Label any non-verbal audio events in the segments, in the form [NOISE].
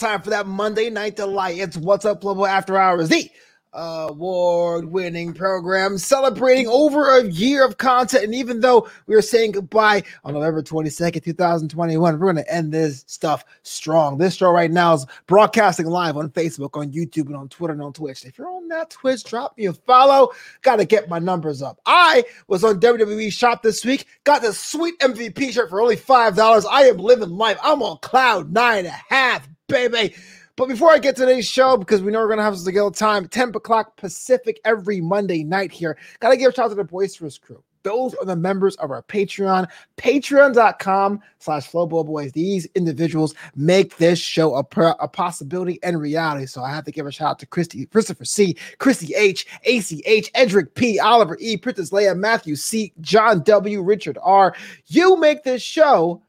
time for that Monday night delight. It's What's Up Global After Hours, the award winning program celebrating over a year of content. And even though we are saying goodbye on November 22nd, 2021, we're going to end this stuff strong. This show right now is broadcasting live on Facebook, on YouTube, and on Twitter and on Twitch. If you're on that Twitch, drop me a follow. Got to get my numbers up. I was on WWE Shop this week, got the sweet MVP shirt for only $5. I am living life. I'm on cloud nine and a half, baby. But before I get to today's show, because we know we're gonna have some good time, 10 o'clock Pacific every Monday night here. Gotta give a shout out to the Boisterous crew. Those are the members of our Patreon, patreon.com slash Boys. These individuals make this show a, a possibility and reality. So I have to give a shout out to Christy, Christopher C, Christy H, ACH, Edric P, Oliver E, Princess Leia, Matthew C, John W, Richard R. You make this show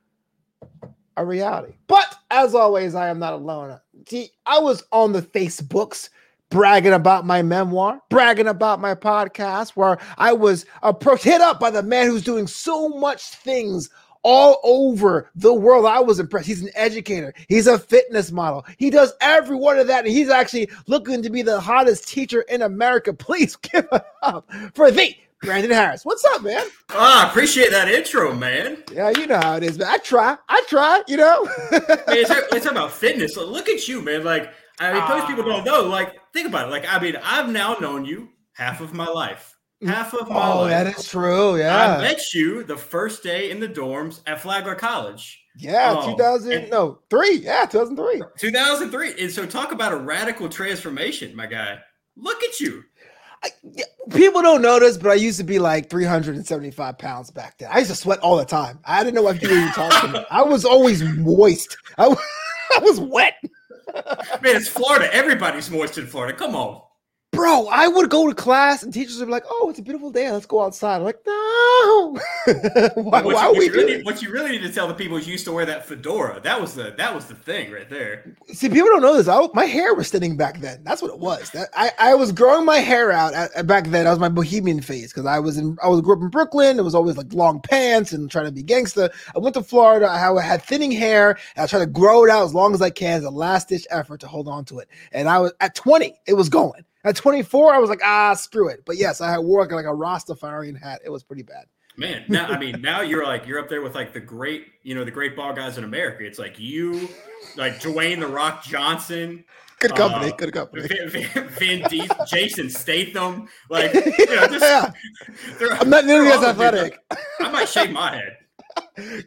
a reality. But as always, I am not alone. See, I was on the Facebooks bragging about my memoir, bragging about my podcast, where I was approached, hit up by the man who's doing so much things all over the world. I was impressed. He's an educator. He's a fitness model. He does every one of that. And he's actually looking to be the hottest teacher in America. [LAUGHS] Please give it up for the Brandon Harris. What's up, man? Ah, appreciate that intro, man. Yeah, you know how it is, man. I try. I try, you know. [LAUGHS] man, it's, it's about fitness. Look at you, man. Like, I mean, most people don't know. Like, think about it. Like, I mean, I've now known you half of my life. Half of my oh, life. that is true. Yeah. I met you the first day in the dorms at Flagler College. Yeah, um, 2000, no, three. Yeah, 2003. 2003. And so, talk about a radical transformation, my guy. Look at you. People don't notice, but I used to be like 375 pounds back then. I used to sweat all the time. I didn't know what you were talking about. I was always moist. I, [LAUGHS] I was wet. Man, it's Florida. Everybody's moist in Florida. Come on bro, I would go to class and teachers would be like, "Oh, it's a beautiful day. Let's go outside." I'm like, no. [LAUGHS] why, what, why you, what, you really, what you really need to tell the people is you used to wear that fedora. That was the that was the thing right there. See, people don't know this. I, my hair was thinning back then. That's what it was. That I, I was growing my hair out at, at back then. That was my bohemian phase because I was in I was grew up in Brooklyn. It was always like long pants and trying to be gangster. I went to Florida. I had thinning hair. And I tried to grow it out as long as I can as a last ditch effort to hold on to it. And I was at 20, it was going. At 24, I was like, ah, screw it. But yes, I wore like, like a Rastafarian hat. It was pretty bad. Man, now I mean, now you're like you're up there with like the great, you know, the great ball guys in America. It's like you, like Dwayne the Rock Johnson. Good company, uh, good company. Vin, Vin, Vin Diesel, [LAUGHS] Jason Statham, like [LAUGHS] you know, just, yeah. I'm not nearly as athletic. I might shave my head.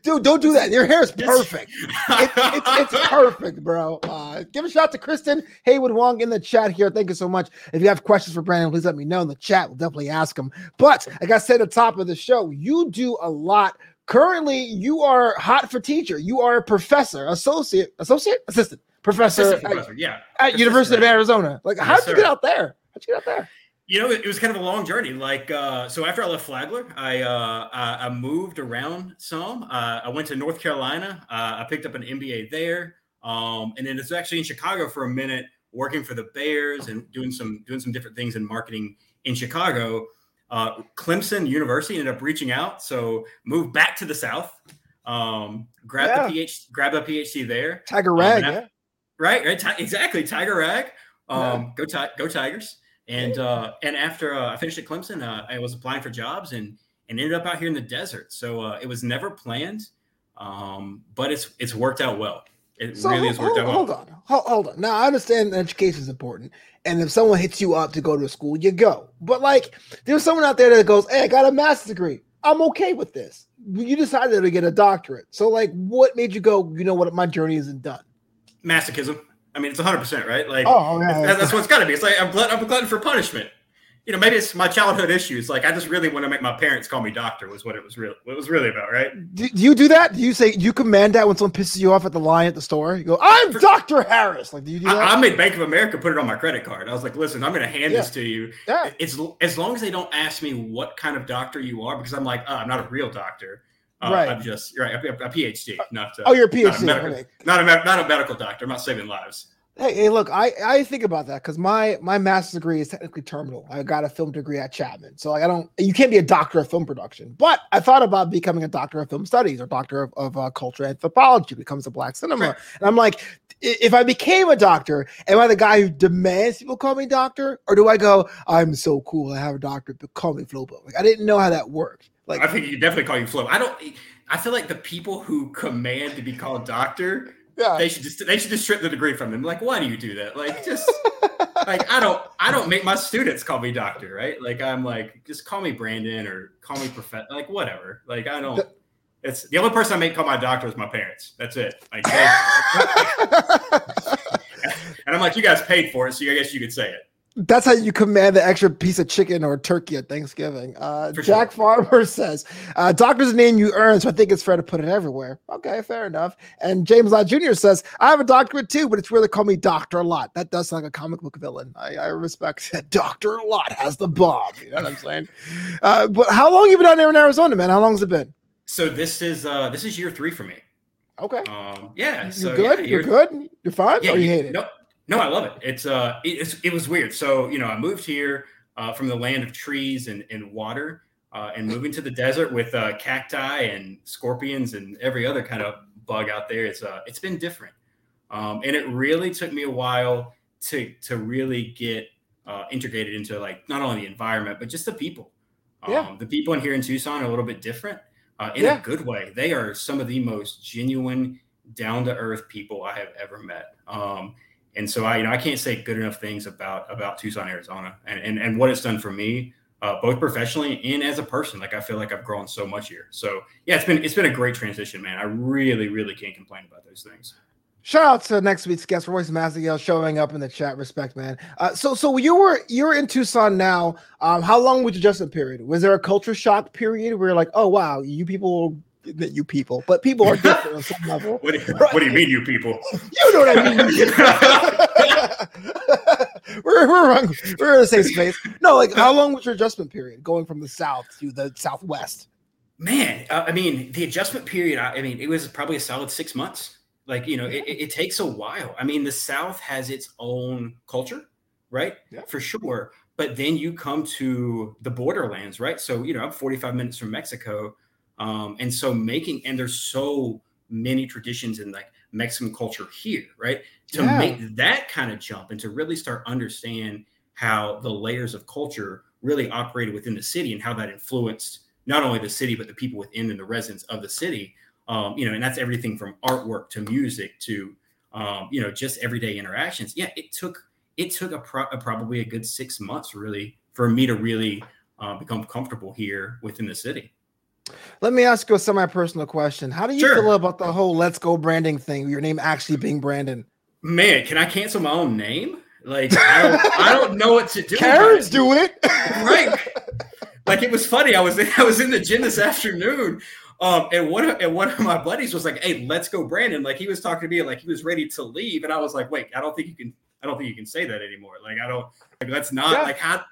Dude, don't do that. Your hair is perfect. it, it's, it's [LAUGHS] perfect, bro. Uh, give a shout to Kristen Haywood Wong in the chat here. Thank you so much. If you have questions for Brandon, please let me know in the chat. We'll definitely ask him. But like I said at the top of the show, you do a lot. Currently, you are hot for teacher. You are a professor, associate, associate, assistant professor, assistant professor at, yeah, at University of Arizona. Like, yes, how'd you get out there? How'd you get out there? You know, it was kind of a long journey. Like, uh, so after I left Flagler, I uh, I, moved around some. Uh, I went to North Carolina. Uh, I picked up an MBA there, um, and then it's actually in Chicago for a minute, working for the Bears and doing some doing some different things in marketing in Chicago. Uh, Clemson University ended up reaching out, so moved back to the South. Um, grabbed yeah. the PhD, grabbed a PhD there. Tiger Rag, um, yeah. right, right, Ti- exactly. Tiger Rag. Um. Go, ti- go Tigers. And uh, and after uh, I finished at Clemson, uh, I was applying for jobs and and ended up out here in the desert. So uh, it was never planned, um, but it's it's worked out well. It so really has worked hold, out. Hold well. on, hold, hold on. Now I understand education is important, and if someone hits you up to go to a school, you go. But like, there's someone out there that goes, "Hey, I got a master's degree. I'm okay with this." You decided to get a doctorate. So like, what made you go? You know what? My journey isn't done. Masochism. I mean, it's 100 percent right. Like, oh, oh yeah, that's, that's what it's got to be. It's like I'm I'm glutton for punishment. You know, maybe it's my childhood issues. Like, I just really want to make my parents call me doctor. Was what it was real. What it was really about, right? Do, do you do that? Do you say you command that when someone pisses you off at the line at the store? You go, "I'm Doctor Harris." Like, do you do that? I, I, made Bank of America put it on my credit card. I was like, "Listen, I'm going to hand yeah. this to you. Yeah. It's as long as they don't ask me what kind of doctor you are, because I'm like, oh, I'm not a real doctor." Uh, right. I'm just right. A, a PhD, not. oh, you're a PhD. Not a, medical, not a, not a medical doctor. I'm not saving lives. Hey, hey, look, I, I think about that because my my master's degree is technically terminal. I got a film degree at Chapman, so like I don't. You can't be a doctor of film production, but I thought about becoming a doctor of film studies or doctor of, of uh, culture anthropology. Becomes a black cinema, right. and I'm like, if I became a doctor, am I the guy who demands people call me doctor, or do I go, I'm so cool, I have a doctor, but call me Flobo? Like I didn't know how that worked. Like I think you could definitely call you Flo. I don't. I feel like the people who command to be called doctor yeah. They should just they should just strip the degree from them. Like, why do you do that? Like, just like I don't I don't make my students call me doctor, right? Like I'm like, just call me Brandon or call me professor, like whatever. Like I don't it's the only person I make call my doctor is my parents. That's it. Like they, [LAUGHS] and I'm like, you guys paid for it, so I guess you could say it. That's how you command the extra piece of chicken or turkey at Thanksgiving. Uh, Jack sure. Farmer [LAUGHS] says, uh, "Doctor's name you earn, so I think it's fair to put it everywhere." Okay, fair enough. And James Lott Jr. says, "I have a doctorate too, but it's really call me Doctor a Lot. That does sound like a comic book villain. I, I respect [LAUGHS] that. Doctor Lot has the bomb. You know what I'm saying? Uh, but how long you been down there in Arizona, man? How long has it been? So this is uh, this is year three for me. Okay. Um, yeah. You're so, good. Yeah, you're, you're good. You're fine. Yeah, or you hate it? No, no, I love it. It's uh, it's it was weird. So you know, I moved here uh, from the land of trees and, and water, uh, and moving to the desert with uh, cacti and scorpions and every other kind of bug out there. It's uh, it's been different, um, and it really took me a while to to really get uh, integrated into like not only the environment but just the people. Um, yeah. The people in here in Tucson are a little bit different uh, in yeah. a good way. They are some of the most genuine, down to earth people I have ever met. Um, and so I, you know, I can't say good enough things about about Tucson, Arizona, and and, and what it's done for me, uh, both professionally and as a person. Like I feel like I've grown so much here. So yeah, it's been it's been a great transition, man. I really really can't complain about those things. Shout out to next week's guest, Royce Massengill, showing up in the chat. Respect, man. Uh, so, so you were you're in Tucson now. Um, how long was the adjustment period? Was there a culture shock period where you're like, oh wow, you people that you people, but people are different on some level. [LAUGHS] What do, you, right? what do you mean, you people? [LAUGHS] You know what I mean. [LAUGHS] we're we're we're in the same space. No, like how long was your adjustment period going from the south to the southwest? Man, uh, I mean, the adjustment period. I, I, mean, it was probably a solid six months. Like you know, it, it, takes a while. I mean, the South has its own culture, right? Yeah. For sure. But then you come to the borderlands, right? So you know, I'm 45 minutes from Mexico um, and so making and there's so many traditions in like Mexican culture here, right? To yeah. make that kind of jump and to really start understand how the layers of culture really operated within the city and how that influenced not only the city but the people within and the residents of the city. Um, you know, and that's everything from artwork to music to um, you know just everyday interactions. Yeah, it took it took a, pro- a probably a good six months really for me to really uh, become comfortable here within the city. Let me ask you a semi-personal question. How do you sure. feel about the whole "Let's Go" branding thing? Your name actually being Brandon. Man, can I cancel my own name? Like I don't, I don't know what to do. Karens do it, right? [LAUGHS] Like it was funny. I was in, [LAUGHS] I was in the gym this afternoon, um, and one of, and one of my buddies was like, "Hey, let's go, Brandon." Like he was talking to me, like he was ready to leave, and I was like, "Wait, I don't think you can. I don't think you can say that anymore. Like I don't. Like that's not yeah. like how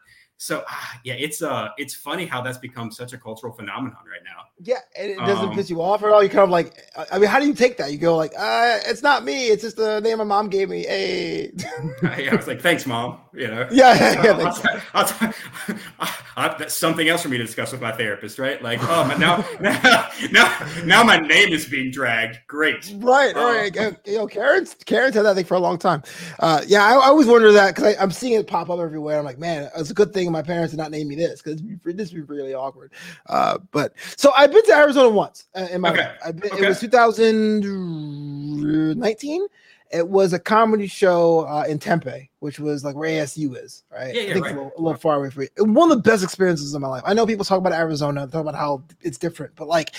so ah, yeah, it's uh it's funny how that's become such a cultural phenomenon right now. Yeah, and it doesn't um, piss you off at all. You kind of like, I mean, how do you take that? You go like, uh, it's not me. It's just the name my mom gave me. Hey, [LAUGHS] yeah, I was like, thanks, mom. You know, yeah, yeah. yeah [LAUGHS] I'll, I'll, I'll, [LAUGHS] I'll, that's something else for me to discuss with my therapist, right? Like, oh, now, now, now, now, my name is being dragged. Great, right, um, right. You know, Karen's Karen's had that thing for a long time. Uh, yeah, I, I always wonder that because I'm seeing it pop up everywhere. I'm like, man, it's a good thing my parents did not name me this because this would be really awkward. Uh, but so I've been to Arizona once uh, in my okay. Been, okay. It was 2019. It was a comedy show uh, in Tempe, which was like where ASU is, right? Yeah, yeah, I think right. a, little, a, little, far away from it. One of the best experiences of my life. I know people talk about Arizona, talk about how it's different, but like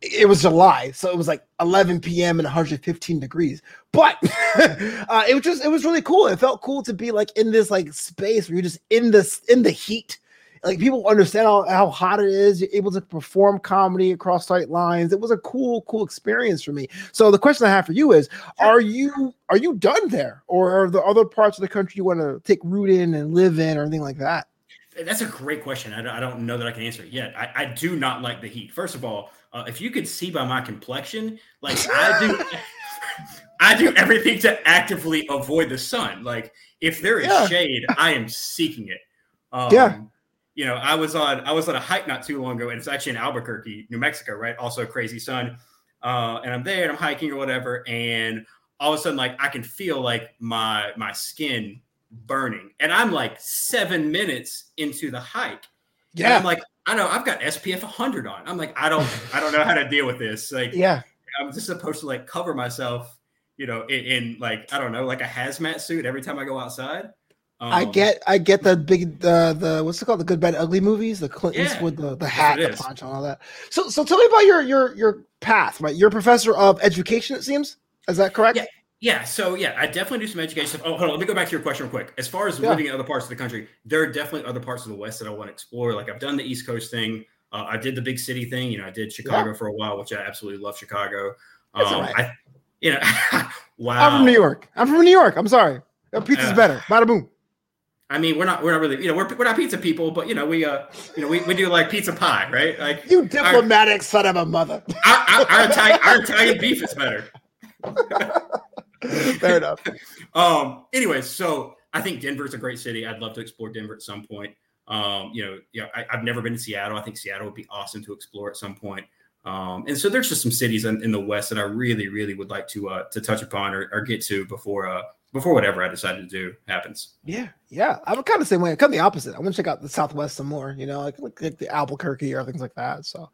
it was July, so it was like 11 p.m. and 115 degrees. But [LAUGHS] uh, it was just it was really cool. It felt cool to be like in this like space where you're just in this in the heat. Like people understand how, how hot it is. You're able to perform comedy across tight lines. It was a cool, cool experience for me. So the question I have for you is: Are you are you done there, or are there other parts of the country you want to take root in and live in, or anything like that? That's a great question. I don't, I don't know that I can answer it yet. I, I do not like the heat. First of all, uh, if you could see by my complexion, like I do. [LAUGHS] I do everything to actively avoid the sun. Like if there is Yeah. shade, I am seeking it. Um, Yeah. You know, I was on I was on a hike not too long ago, and it's actually in Albuquerque, New Mexico, right? Also crazy sun. Uh, and I'm there and I'm hiking or whatever, and all of a sudden, like I can feel like my my skin burning, and I'm like seven minutes into the hike. And I'm like, I know I've got SPF 100 on. I'm like, I don't, [LAUGHS] I don't know how to deal with this. Like, Yeah. I'm just supposed to like cover myself, you know, in, in like I don't know, like a hazmat suit every time I go outside. Um, I get, I get the big, the the what's it called, the Good Bad Ugly movies, the Clint Yeah. Eastwood, the, the hat, the is. poncho, and all that. So, so tell me about your your your path. Right, you're a professor of education. It seems. Is that correct? Yeah. Yeah, so yeah, I definitely do some education stuff. Oh, hold on, let me go back to your question real quick. As far as Yeah. living in other parts of the country, there are definitely other parts of the West that I want to explore. Like I've done the East Coast thing. Uh, I did the big city thing. You know, I did Chicago for a while, which I absolutely love Chicago. That's Um, right. I, you know, wow. [LAUGHS] I'm from New York. I'm from New York. I'm sorry. Uh, Pizza's Yeah. better. Bada boom. I mean, we're not we're not really you know we're, we're not pizza people, but you know we uh you know we, we do like pizza pie, right? Like You diplomatic son of a mother. our, our, our, Italian, our Italian beef is better. [LAUGHS] Fair enough. Um. Anyway, so I think Denver's a great city. I'd love to explore Denver at some point. Um. You know, yeah, I, I've never been to Seattle. I think Seattle would be awesome to explore at some point. Um. And so there's just some cities in, in the West that I really, really would like to uh to touch upon or, or get to before uh before whatever I decide to do happens. Yeah, yeah. I'm kind of the same way. Kind of the opposite. I want to check out the Southwest some more. You know, like, like, like the Albuquerque or things like that. So,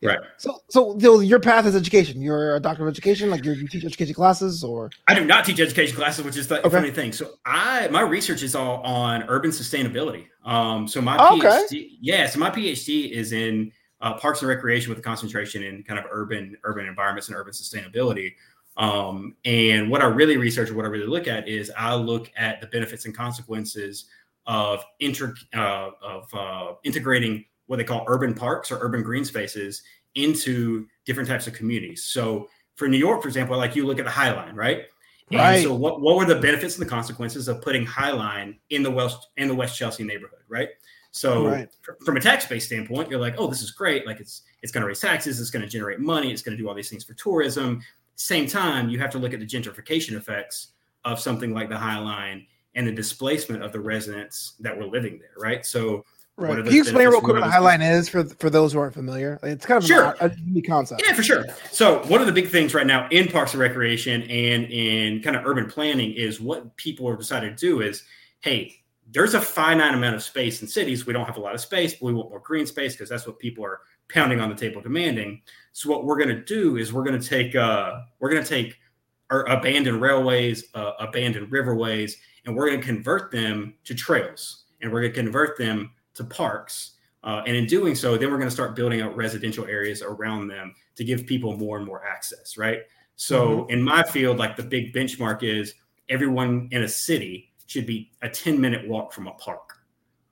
yeah. Right. So, so you know, your path is education. You're a doctor of education. Like you're, you teach education classes, or I do not teach education classes, which is the Okay. funny thing. So I my research is all on urban sustainability. Um, so my Oh, okay. Yeah, so my PhD is in uh, parks and recreation with a concentration in kind of urban urban environments and urban sustainability. Um, and what I really research, what I really look at, is I look at the benefits and consequences of inter uh, of uh, integrating what they call urban parks or urban green spaces into different types of communities. So for New York, for example, like you look at the High Line, right? And Right. so what, what were the benefits and the consequences of putting High Line in the West in the West Chelsea neighborhood, right? So Right. fr- from a tax based standpoint, you're like, oh, this is great. Like it's it's going to raise taxes, it's going to generate money, it's going to do all these things for tourism. Same time, you have to look at the gentrification effects of something like the High Line and the displacement of the residents that were living there, right? So right. Can you explain real quick What the High Line is for for those who aren't familiar? It's kind of Sure. an, a unique concept. Yeah, for sure. So, one of the big things right now in Parks and Recreation and in kind of urban planning is what people have decided to do is, hey, there's a finite amount of space in cities. We don't have a lot of space, but we want more green space because that's what people are pounding on the table demanding. So, what we're going to do is we're going to take uh, we're going to take our abandoned railways, uh, abandoned riverways, and we're going to convert them to trails, and we're going to convert them to parks. Uh, and in doing so, then we're going to start building out residential areas around them to give people more and more access, right? So in my field, like the big benchmark is everyone in a city should be a 10 minute walk from a park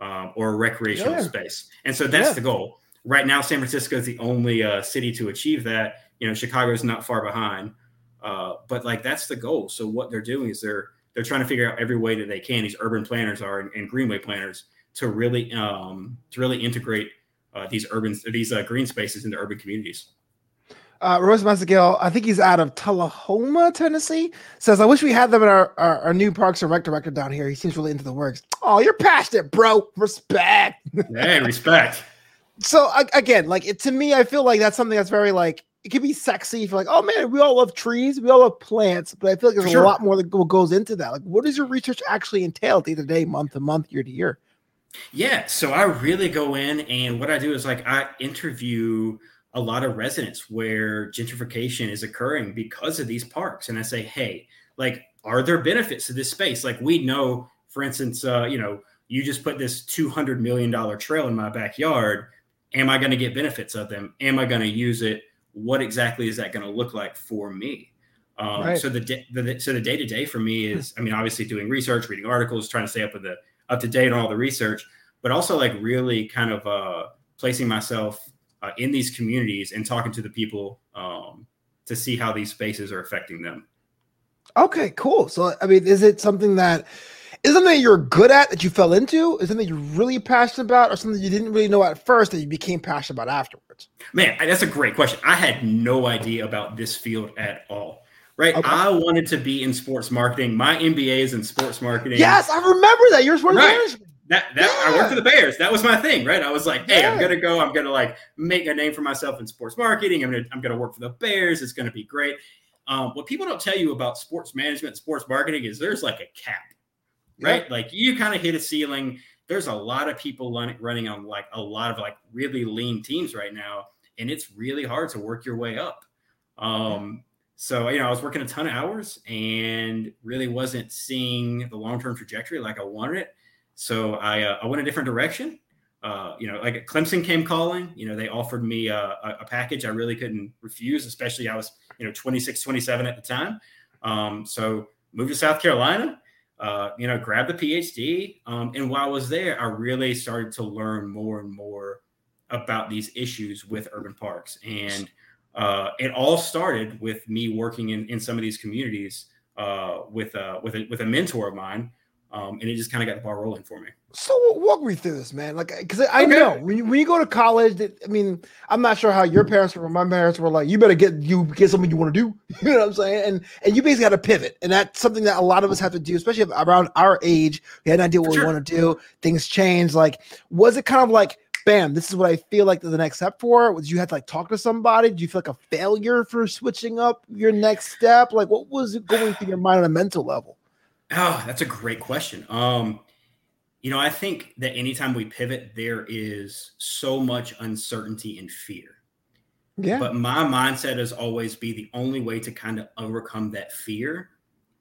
um, or a recreational Yeah. space. And so that's Yeah. the goal. Right now, San Francisco is the only uh, city to achieve that. You know, Chicago is not far behind, uh, but like that's the goal. So what they're doing is they're they're trying to figure out every way that they can. These urban planners are and, and greenway planners to really um, to really integrate uh, these urban these uh, green spaces into urban communities. Uh, Royce Massengill, I think he's out of Tullahoma, Tennessee. Says, "I wish we had them in our, our, our new Parks and Rec director down here. He seems really into the works. Oh, you're passionate, bro. Respect." Hey, respect. So again, like it, to me, I feel like that's something that's very like it can be sexy for like, oh man, we all love trees, we all love plants, but I feel like there's Sure. a lot more that goes into that. Like, what does your research actually entail day to day, month to month, year to year? Yeah, so I really go in and what I do is like I interview a lot of residents where gentrification is occurring because of these parks and I say, "Hey, like are there benefits to this space? Like we know, for instance, uh, you know, you just put this 200 million dollar trail in my backyard. Am I going to get benefits of them? Am I going to use it? What exactly is that going to look like for me?" Um, Right. So the, day- the so the day to day for me is, I mean, obviously doing research, reading articles, trying to stay up with the up to date on all the research, but also like really kind of uh, placing myself uh, in these communities and talking to the people um, to see how these spaces are affecting them. Okay, cool. So, I mean, is it something that is something that you're good at that you fell into? Is something you're really passionate about, or something you didn't really know at first that you became passionate about afterwards? Man, that's a great question. I had no idea about this field at all. right? Okay. I wanted to be in sports marketing. My MBA is in sports marketing. Yes, I remember that. You're sports right. management. That that yeah. I worked for the Bears. That was my thing, right? I was like, hey, yeah. I'm gonna go. I'm gonna like make a name for myself in sports marketing. I'm gonna I'm gonna work for the Bears. It's gonna be great. Um, what people don't tell you about sports management, sports marketing is there's like a cap, right? Like you kind of hit a ceiling. There's a lot of people running on like a lot of like really lean teams right now, and it's really hard to work your way up. Um, so you know, I was working a ton of hours and really wasn't seeing the long term trajectory like I wanted it. So I uh, I went a different direction. Uh, you know, like Clemson came calling. You know, they offered me a, a, package I really couldn't refuse, especially I was you know 26, 27 at the time. Um, so moved to South Carolina. Uh, you know, grabbed the PhD. Um, and while I was there, I really started to learn more and more about these issues with urban parks. And uh, it all started with me working in, in some of these communities uh, with uh, with a, with a mentor of mine, um, and it just kind of got the ball rolling for me. So walk me through this, man. Like, because I okay. know when you, when you go to college, that, I mean, I'm not sure how your parents were. My parents were like, you better get you get something you want to do. [LAUGHS] You know what I'm saying? And and you basically had to pivot, and that's something that a lot of us have to do, especially around our age. We had an idea what sure. we want to do. Things change. Like, was it kind of like? bam, this is what I feel like the next step for? Did you have to like talk to somebody? Did you feel like a failure for switching up your next step? Like what was it going through your mind on a mental level? Oh, that's a great question. Um, you know, I think that anytime we pivot, there is so much uncertainty and fear. Yeah. But my mindset has always be the only way to kind of overcome that fear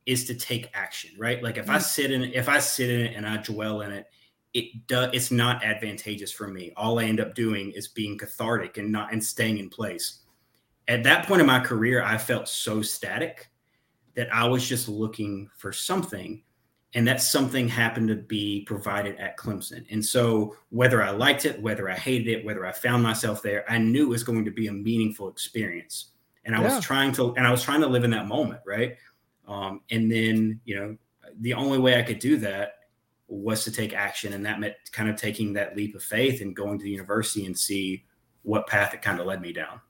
is to take action, right? Like if mm-hmm. I sit in if I sit in it and I dwell in it, it does it's not advantageous for me all i end up doing is being cathartic and not and staying in place at that point in my career i felt so static that i was just looking for something and that something happened to be provided at clemson and so whether i liked it whether i hated it whether i found myself there i knew it was going to be a meaningful experience and i yeah. was trying to and i was trying to live in that moment right um, and then you know the only way i could do that was to take action. And that meant kind of taking that leap of faith and going to the university and see what path it kind of led me down.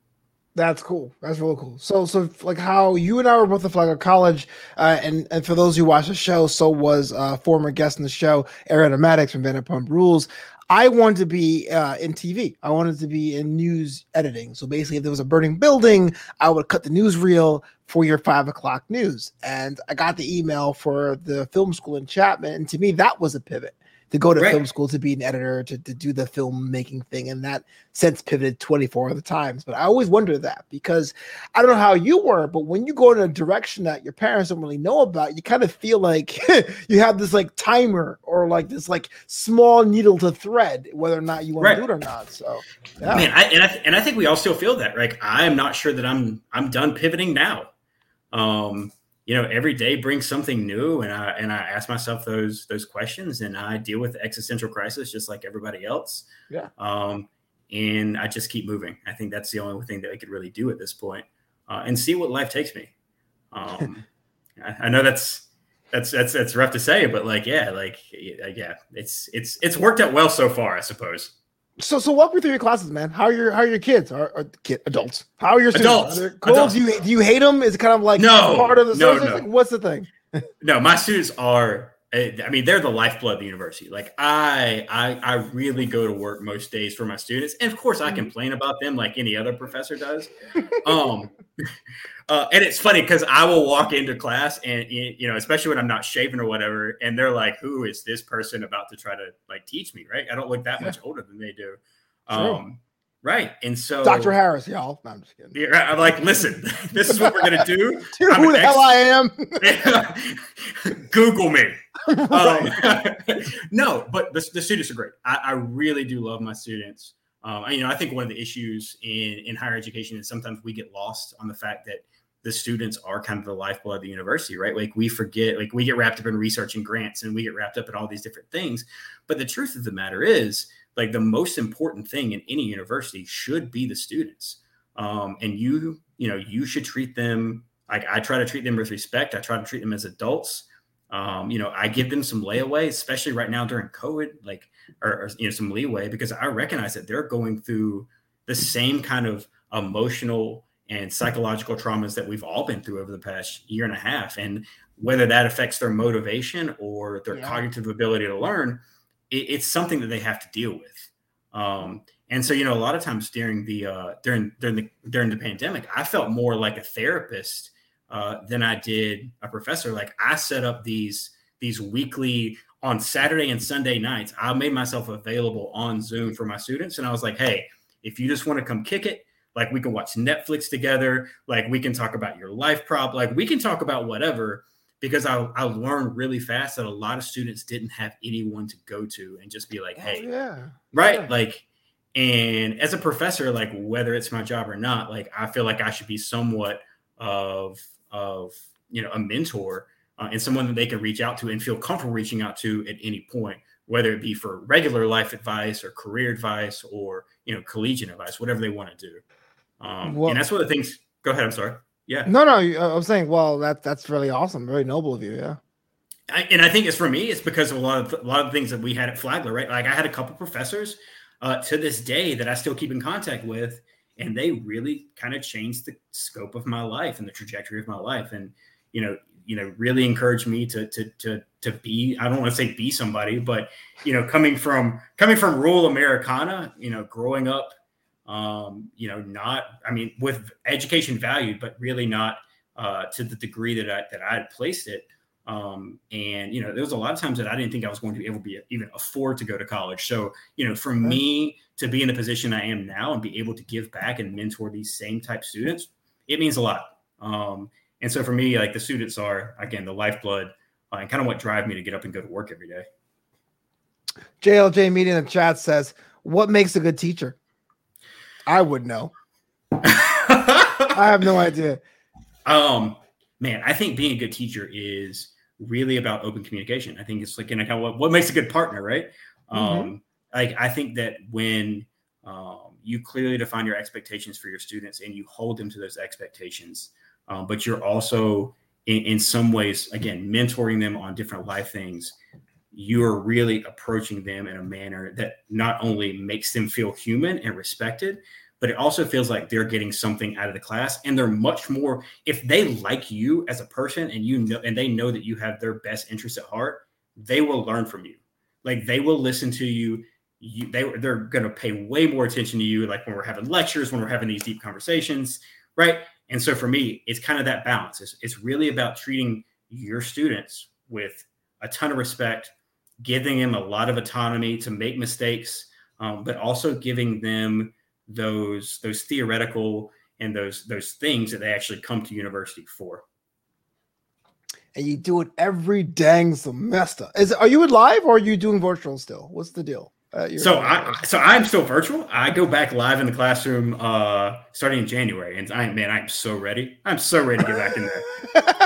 That's cool. That's really cool. So, so like how you and I were both at Flagler College, uh, and and for those who watch the show, so was uh, former guest in the show, Ariana Madix from Vanderpump Rules. I wanted to be uh, in TV. I wanted to be in news editing. So basically, if there was a burning building, I would cut the newsreel for your five o'clock news. And I got the email for the film school in Chapman. And to me, that was a pivot to go to right. film school to be an editor to, to do the filmmaking thing and that since pivoted 24 other times but i always wonder that because i don't know how you were but when you go in a direction that your parents don't really know about you kind of feel like [LAUGHS] you have this like timer or like this like small needle to thread whether or not you want right. to do it or not so yeah. Man, I, and, I, and i think we all still feel that like i'm not sure that i'm i'm done pivoting now um you know every day brings something new and i and i ask myself those those questions and i deal with existential crisis just like everybody else. Yeah. Um and i just keep moving. I think that's the only thing that i could really do at this point uh, and see what life takes me. Um [LAUGHS] I, I know that's that's that's that's rough to say but like yeah like yeah it's it's it's worked out well so far i suppose so, so walk me through your classes, man. How are your how are your kids? Are, are kid adults? How are your adults? Are cool? adults. Do you do you hate them? Is it kind of like no part of the no, no. Like, what's the thing? no, my students are. Eh, I mean, they're the lifeblood of the university. Like I, I, I really go to work most days for my students, and of course, I mm-hmm. complain about them like any other professor does. [LAUGHS] um, [LAUGHS] uh, and it's funny because I will walk into class and you know, especially when I'm not shaving or whatever, and they're like, "Who is this person about to try to like teach me?" Right? I don't look that yeah. much older than they do. Um, right. And so, Dr. Harris, y'all. No, I'm just kidding. Yeah, I'm like, listen, [LAUGHS] this is what we're gonna do. [LAUGHS] do who the ex- hell I am? [LAUGHS] Google me. Um, no, but the, the, students are great. I, I, really do love my students. Um, you know, I think one of the issues in in higher education is sometimes we get lost on the fact that the students are kind of the lifeblood of the university, right? Like we forget, like we get wrapped up in research and grants and we get wrapped up in all these different things. But the truth of the matter is, like the most important thing in any university should be the students. Um, and you, you know, you should treat them like I try to treat them with respect. I try to treat them as adults. Um, you know, I give them some layaway, especially right now during COVID, like, or, or you know, some leeway because I recognize that they're going through the same kind of emotional and psychological traumas that we've all been through over the past year and a half. And whether that affects their motivation or their yeah. cognitive ability to learn, it, it's something that they have to deal with. Um, and so, you know, a lot of times during the uh, during during the during the pandemic, I felt more like a therapist uh, than I did a professor. Like I set up these these weekly on Saturday and Sunday nights. I made myself available on Zoom for my students, and I was like, hey, if you just want to come kick it, like we can watch Netflix together, like we can talk about your life prop, like we can talk about whatever. Because I, I learned really fast that a lot of students didn't have anyone to go to and just be like, hey, oh, yeah, right, yeah. like and as a professor, like whether it's my job or not, like I feel like I should be somewhat of of you know a mentor uh, and someone that they can reach out to and feel comfortable reaching out to at any point, whether it be for regular life advice or career advice or you know collegiate advice, whatever they want to do. Um, well, and that's one of the things. Go ahead. I'm sorry. Yeah. No, no. I was saying, well, that that's really awesome, very noble of you. Yeah. I, and I think it's for me, it's because of a lot of a lot of things that we had at Flagler, right? Like I had a couple professors uh, to this day that I still keep in contact with, and they really kind of changed the scope of my life and the trajectory of my life, and you know, you know, really encouraged me to to to to be. I don't want to say be somebody, but you know, coming from coming from rural Americana, you know, growing up, um, you know, not I mean, with education valued, but really not uh, to the degree that I that I had placed it. Um, and you know, there was a lot of times that I didn't think I was going to be able to be even afford to go to college. So, you know, for me to be in the position I am now and be able to give back and mentor these same type students, it means a lot. Um, and so for me, like the students are again the lifeblood uh, and kind of what drive me to get up and go to work every day. JLJ Media in the chat says, "What makes a good teacher?" I would know. I have no idea. Um, man, I think being a good teacher is really about open communication. I think it's like, you know, what, what makes a good partner, right? Mm-hmm. Um, like I think that when um, you clearly define your expectations for your students and you hold them to those expectations, um, but you're also in, in some ways, again, mentoring them on different life things. You are really approaching them in a manner that not only makes them feel human and respected, but it also feels like they're getting something out of the class and they're much more if they like you as a person and you know and they know that you have their best interests at heart they will learn from you. Like they will listen to you. You they, they're going to pay way more attention to you like when we're having lectures when we're having these deep conversations right? And so for me it's kind of that balance. It's, it's really about treating your students with a ton of respect giving them a lot of autonomy to make mistakes um, but also giving them those those theoretical and those those things that they actually come to university for. And you do it every dang semester. Is are you live or are you doing virtual still? What's the deal? Uh, so I so I'm still virtual. I go back live in the classroom uh starting in January, and I man, I'm so ready. I'm so ready to get back in there. [LAUGHS]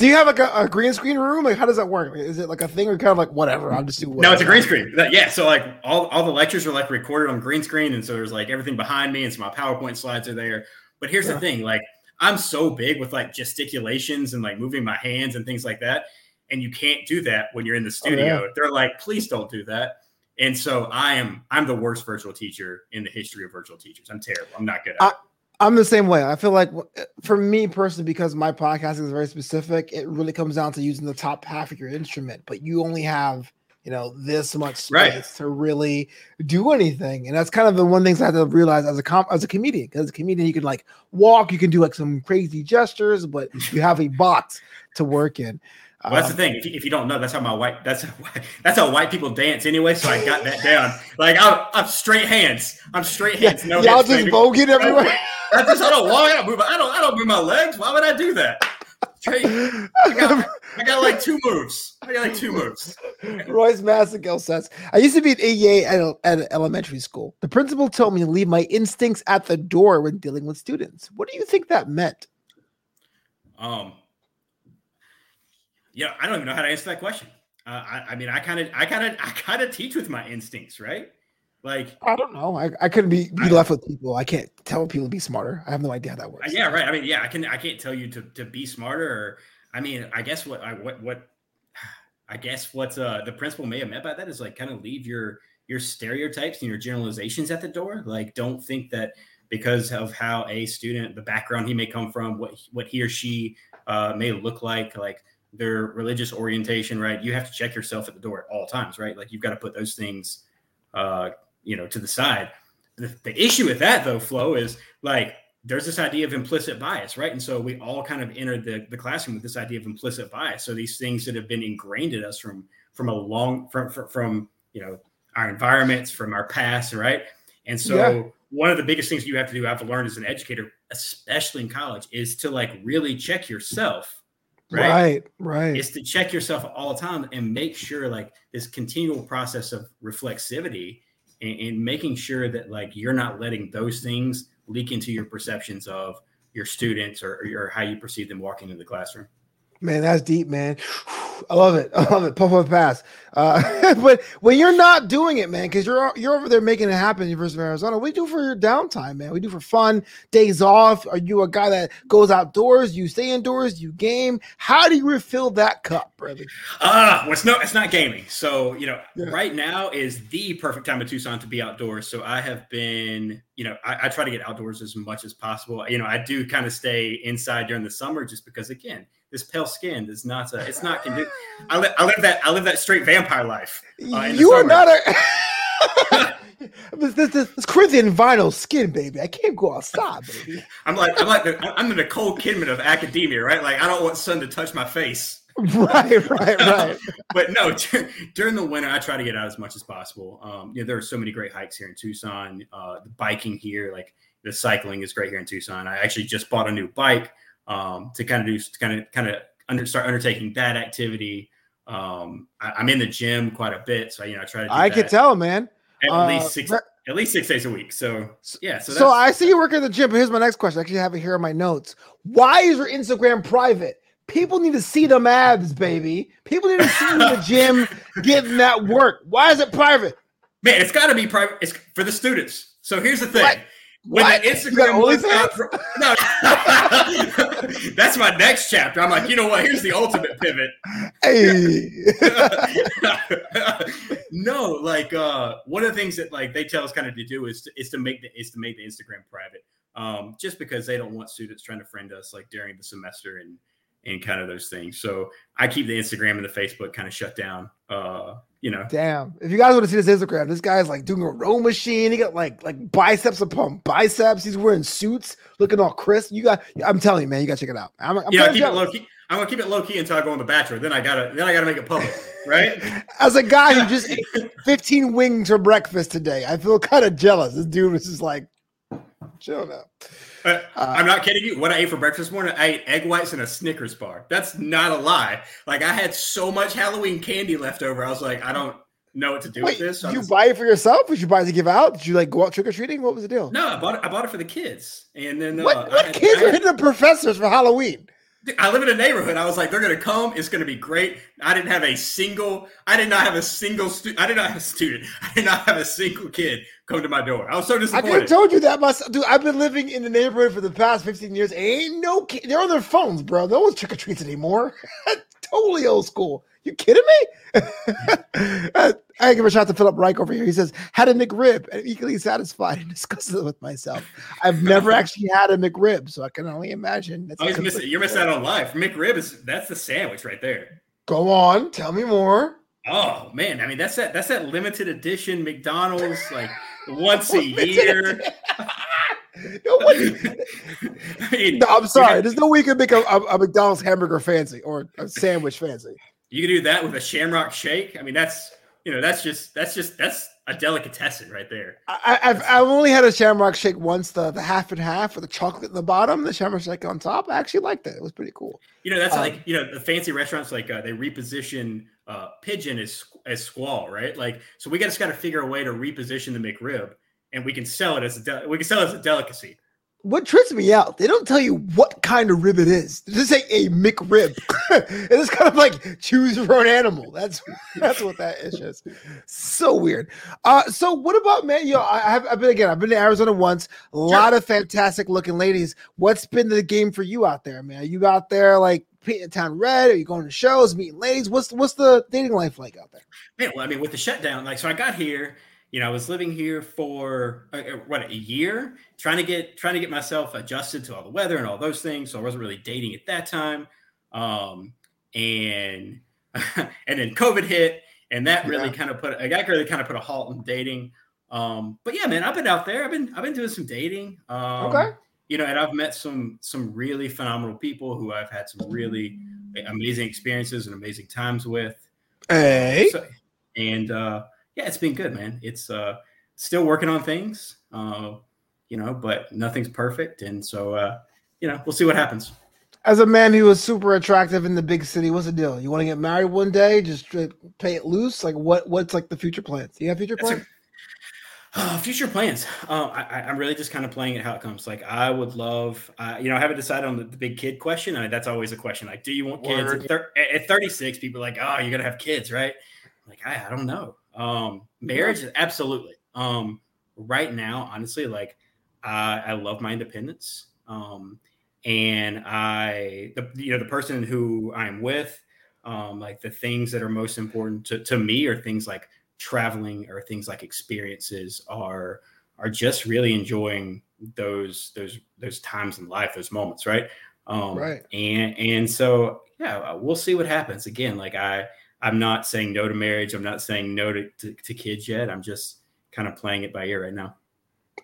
do you have like a, a, green screen room? Like, how does that work? Is it like a thing or kind of like whatever? I'm just doing. No, it's a green screen. Yeah, so like all, all the lectures are like recorded on green screen, and so there's like everything behind me, and so my PowerPoint slides are there. But here's yeah. the thing: like I'm so big with like gesticulations and like moving my hands and things like that, and you can't do that when you're in the oh, studio. Oh, yeah. They're like, please don't do that. And so I am I'm the worst virtual teacher in the history of virtual teachers. I'm terrible. I'm not good at I, it. I'm the same way. I feel like eh, for me personally, because my podcast is very specific, it really comes down to using the top half of your instrument, but you only have you know this much space right. to really do anything and that's kind of the one thing i had to realize as a com- as a comedian because as a comedian you can like walk you can do like some crazy gestures but you have a box to work in well, that's um, the thing. If you, if you don't know, that's how my white that's [LAUGHS] how, that's how white people dance anyway. So I got that down. Like I'm, I'm straight hands. I'm straight hands. [LAUGHS] Yeah, no y'all just voguing [LAUGHS] everywhere. I just I don't walk. I don't move. I don't I don't move my legs. Why would I do that? I got, I got like two moves. I got like two moves. Royce Massengill says, I used to be an AEA at, at elementary school. The principal told me to leave my instincts at the door when dealing with students. What do you think that meant? Um, yeah, I don't even know how to answer that question. Uh, I, I, mean, I kind of, I kind of, I kind of teach with my instincts, right? Like, I don't know. I, I couldn't be, be left with people. I can't tell people to be smarter. I have no idea how that works. Yeah, right. I mean, yeah, I can, I can't tell you to, to be smarter. Or, I mean, I guess what, I, what, what, I guess what uh, the principal may have meant by that is like kind of leave your your stereotypes and your generalizations at the door. Like, don't think that because of how a student, the background he may come from, what what he or she uh, may look like, like their religious orientation, right? You have to check yourself at the door at all times, right? Like you've got to put those things, uh, you know, to the side. The, the issue with that, though, Flo, is like there's this idea of implicit bias, right? And so we all kind of entered the, the classroom with this idea of implicit bias. So these things that have been ingrained in us from from a long from from, from you know our environments, from our past, right? And so yeah. one of the biggest things you have to do, I have to learn as an educator, especially in college, is to like really check yourself. Right? right, right. Is to check yourself all the time and make sure like this continual process of reflexivity and, and making sure that like you're not letting those things leak into your perceptions of your students or, or how you perceive them walking into the classroom. Man, that's deep, man. I love it. [LAUGHS] I love it. Puff puff pass. Uh, [LAUGHS] but when you're not doing it, man, because you're you're over there making it happen, University of Arizona. We do for your downtime, man. We do for fun, days off. Are you a guy that goes outdoors? You stay indoors? You game? How do you refill that cup, brother? Ah, uh, well, it's no, it's not gaming. So you know, yeah. right now is the perfect time in Tucson to be outdoors. So I have been, you know, I, I try to get outdoors as much as possible. You know, I do kind of stay inside during the summer just because, again this pale skin is not a, it's not condu- [SIGHS] I, li- I live that I live that straight vampire life. Uh, you are not a [LAUGHS] [LAUGHS] this, this, this, Corinthian vinyl skin, baby. I can't go outside, baby. I'm like I'm like the, I'm the Nicole Kidman of academia, right? Like I don't want sun to touch my face. [LAUGHS] Right, right, right. but no, during the winter, I try to get out as much as possible. Um, you know, there are so many great hikes here in Tucson. Uh, the biking here, like the cycling, is great here in Tucson. I actually just bought a new bike um, to kind of do to kind of kind of under, start undertaking that activity. Um, I, am in the gym quite a bit, so you know I try to. I can tell, man. At uh, least six, at least six days a week. So yeah. So, so I see you working at the gym. But here's my next question. I actually have it here in my notes. Why is your Instagram private? People need to see them abs, baby. People need to see you in the gym [LAUGHS] getting that work. Why is it private? Man, it's got to be private. It's for the students. So here's the thing. What? When what? the Instagram was out, no, [LAUGHS] that's my next chapter. I'm like, you know what? Here's the ultimate pivot. Hey. [LAUGHS] no, like uh, one of the things that like they tell us kind of to do is to, is to make the is to make the Instagram private, um, just because they don't want students trying to friend us like during the semester and and kind of those things. So I keep the Instagram and the Facebook kind of shut down. Uh, you know. Damn. If you guys want to see this Instagram, this guy's like doing a row machine. He got like like biceps upon biceps. He's wearing suits, looking all crisp. You got I'm telling you, man, you gotta check it out. I'm, I'm yeah, keep it low key. I'm gonna keep it low key until I go on the Bachelor. Then I gotta then I gotta make it public, right? [LAUGHS] As a guy who just ate 15 wings for breakfast today, I feel kind of jealous. This dude was just like, chill now. Uh, I'm not kidding you. What I ate for breakfast this morning, I ate egg whites and a Snickers bar. That's not a lie. Like I had so much Halloween candy left over. I was like, I don't know what to do Wait, with this. Did you buy it for yourself? Did you buy it to give out? Did you like go out trick or treating? What was the deal? No, I bought it. I bought it for the kids. And then what, uh, what had, kids are hitting the professors for Halloween? I live in a neighborhood. I was like, they're gonna come. It's gonna be great. I didn't have a single. I did not have a single student. I did not have a student. [LAUGHS] I did not have a single kid come to my door. I was so disappointed. I could have told you that myself, dude. I've been living in the neighborhood for the past fifteen years. Ain't no kid. They're on their phones, bro. No one's trick or treats anymore. [LAUGHS] totally old school. You kidding me? [LAUGHS] I give a shout to Philip Reich over here. He says, had a McRib and equally satisfied and [LAUGHS] discussed it with myself. I've never actually had a McRib, so I can only imagine. That's oh, you're missing, you're missing out on life. McRib is that's the sandwich right there. Go on, tell me more. Oh man, I mean that's that that's that limited edition McDonald's like [LAUGHS] once a year. Nobody, I mean, no, I'm sorry. There's no way you can make a, a, a, McDonald's hamburger fancy or a sandwich fancy. You can do that with a Shamrock Shake. I mean, that's you know, that's just that's just that's a delicatessen right there. I, have I've only had a Shamrock Shake once. The the half and half with the chocolate in the bottom, the Shamrock Shake on top. I actually liked it. It was pretty cool. You know, that's um, like you know the fancy restaurants like uh, they reposition uh, pigeon as as squab, right? Like, so we just got to figure a way to reposition the McRib and we can sell it as a de- we can sell it as a delicacy. What trips me out, they don't tell you what kind of rib it is. They just say a McRib. [LAUGHS] And it's kind of like choose your own animal. That's that's what that is. Just So weird. Uh, so what about man? You know, I have I've been again. I've been to Arizona once. A sure. lot of fantastic looking ladies. What's been the game for you out there, man? Are you out there like painting town red? Are you going to shows, meeting ladies? What's what's the dating life like out there? Man, well, I mean, with the shutdown, like, so I got here you know, I was living here for uh, uh, what a year, trying to get trying to get myself adjusted to all the weather and all those things. So I wasn't really dating at that time, um, and [LAUGHS] and then COVID hit, and that really yeah. kind of put that really kind of put a halt in dating. Um, but yeah, man, I've been out there. I've been I've been doing some dating. Um, okay. You know, and I've met some some really phenomenal people who I've had some really amazing experiences and amazing times with. Hey. So, and uh, yeah, it's been good, man. It's uh, still working on things, uh, you know, but nothing's perfect, and so uh, you know, we'll see what happens. As a man who was super attractive in the big city, what's the deal? You want to get married one day? Just pay it loose? Like what? What's like the future plans? You have future plans? Uh, [SIGHS] future plans. Uh, I, am really just kind of playing it how it comes. Like I would love, uh, you know, I haven't decided on the, the big kid question. I mean, that's always a question. Like, do you want kids? At, thir- at, 36, people are like, oh, you're gonna have kids, right? I'm like, I, I don't know. Um, marriage, absolutely. Um, right now, honestly, like I, I love my independence. Um, and I, the, you know, the person who I'm with, um, like the things that are most important to, to me are things like traveling or things like experiences are are just really enjoying those those those times in life those moments right um right and and so yeah we'll see what happens again like i i'm not saying no to marriage i'm not saying no to, to, to kids yet i'm just kind of playing it by ear right now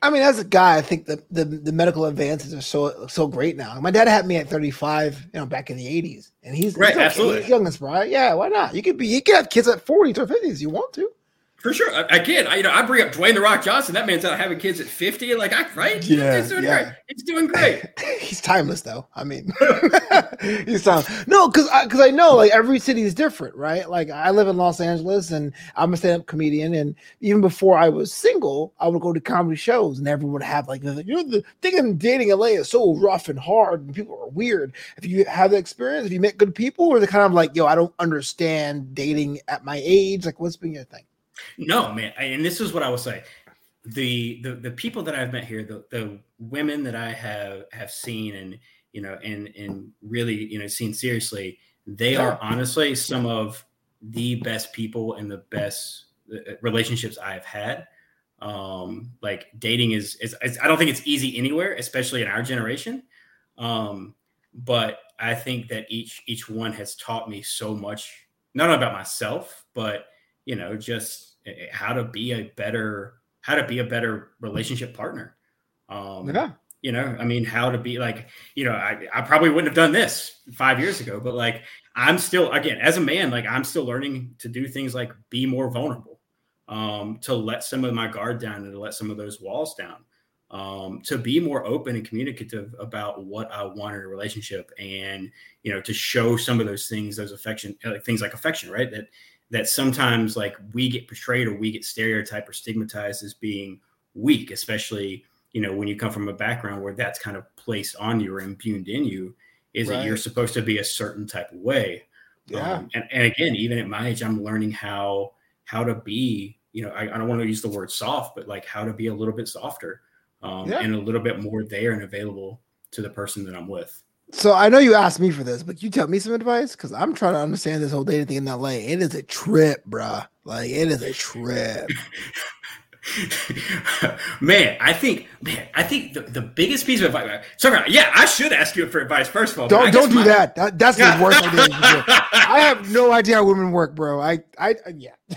I mean, as a guy, I think the, the, the medical advances are so so great now. My dad had me at 35, you know, back in the 80s, and he's right, he's absolutely he's youngest, right? Yeah, why not? You could be, you could have kids at 40s or 50s. You want to? For sure. Again, I, you know, I bring up Dwayne the Rock Johnson. That man's out having kids at 50. Like, I, right? Yeah. He's doing yeah. great. He's doing great. he's timeless, though. I mean, [LAUGHS] he's timeless. No, because I, cause I know like every city is different, right? Like, I live in Los Angeles and I'm a stand up comedian. And even before I was single, I would go to comedy shows and everyone would have like, you know, the thing in dating LA is so rough and hard and people are weird. If you have the experience, if you met good people, or they're kind of like, yo, I don't understand dating at my age. Like, what's been your thing? No, man, and this is what I will say: the the the people that I've met here, the the women that I have have seen, and you know, and and really you know seen seriously, they are honestly some of the best people and the best uh, relationships I've had. Um, like dating is, is, is I don't think it's easy anywhere, especially in our generation. Um, but I think that each each one has taught me so much, not only about myself, but you know, just eh, eh, how to be a better how to be a better relationship partner. Um, yeah. You know, I mean, how to be like, you know, I, I probably wouldn't have done this five years ago, but like, I'm still, again, as a man, like, I'm still learning to do things like be more vulnerable, um, to let some of my guard down and to let some of those walls down, um, to be more open and communicative about what I want in a relationship and, you know, to show some of those things, those affection, like things like affection, right? That, that sometimes like we get portrayed or we get stereotyped or stigmatized as being weak, especially you know when you come from a background where that's kind of placed on you or imbued in you, is right. that you're supposed to be a certain type of way. Yeah. Um, and, and again, even at my age, I'm learning how how to be. You know, I, I don't want to use the word soft, but like how to be a little bit softer um, yeah. and a little bit more there and available to the person that I'm with. So I know you asked me for this, but you tell me some advice because I'm trying to understand this whole dating thing in LA. It is a trip, bruh. Like it is a trip. [LAUGHS] man, I think, man, I think the, the biggest piece of advice. Sorry, yeah, I should ask you for advice first of all. Don't don't do my, that. that. That's the worst [LAUGHS] idea. I have no idea how women work, bro. I I yeah. [LAUGHS]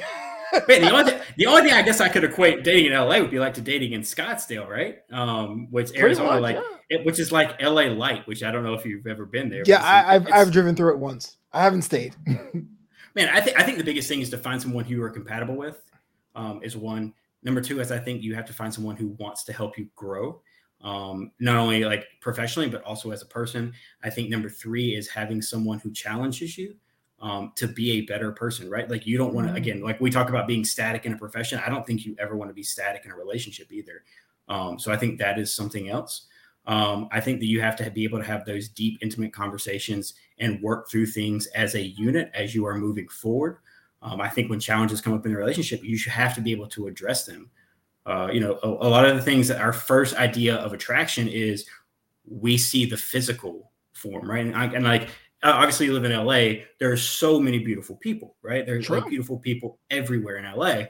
[LAUGHS] Man, the only, the only thing I guess I could equate dating in LA would be like to dating in Scottsdale, right? Um, which Arizona, much, like, yeah. it, which is like LA light, which I don't know if you've ever been there. Yeah, I, have I've driven through it once. I haven't stayed. [LAUGHS] Man, I think I think the biggest thing is to find someone who you are compatible with. Um, is one. Number two is I think you have to find someone who wants to help you grow, um, not only like professionally but also as a person. I think number three is having someone who challenges you um, to be a better person, right? Like you don't want to, mm-hmm. again, like we talk about being static in a profession. I don't think you ever want to be static in a relationship either. Um, so I think that is something else. Um, I think that you have to be able to have those deep, intimate conversations and work through things as a unit as you are moving forward. Um, I think when challenges come up in a relationship, you should have to be able to address them. Uh, you know, a, a lot of the things that our first idea of attraction is we see the physical form, right? And, I, and like Uh, obviously you live in LA, there are so many beautiful people, right? There's like beautiful people everywhere in LA.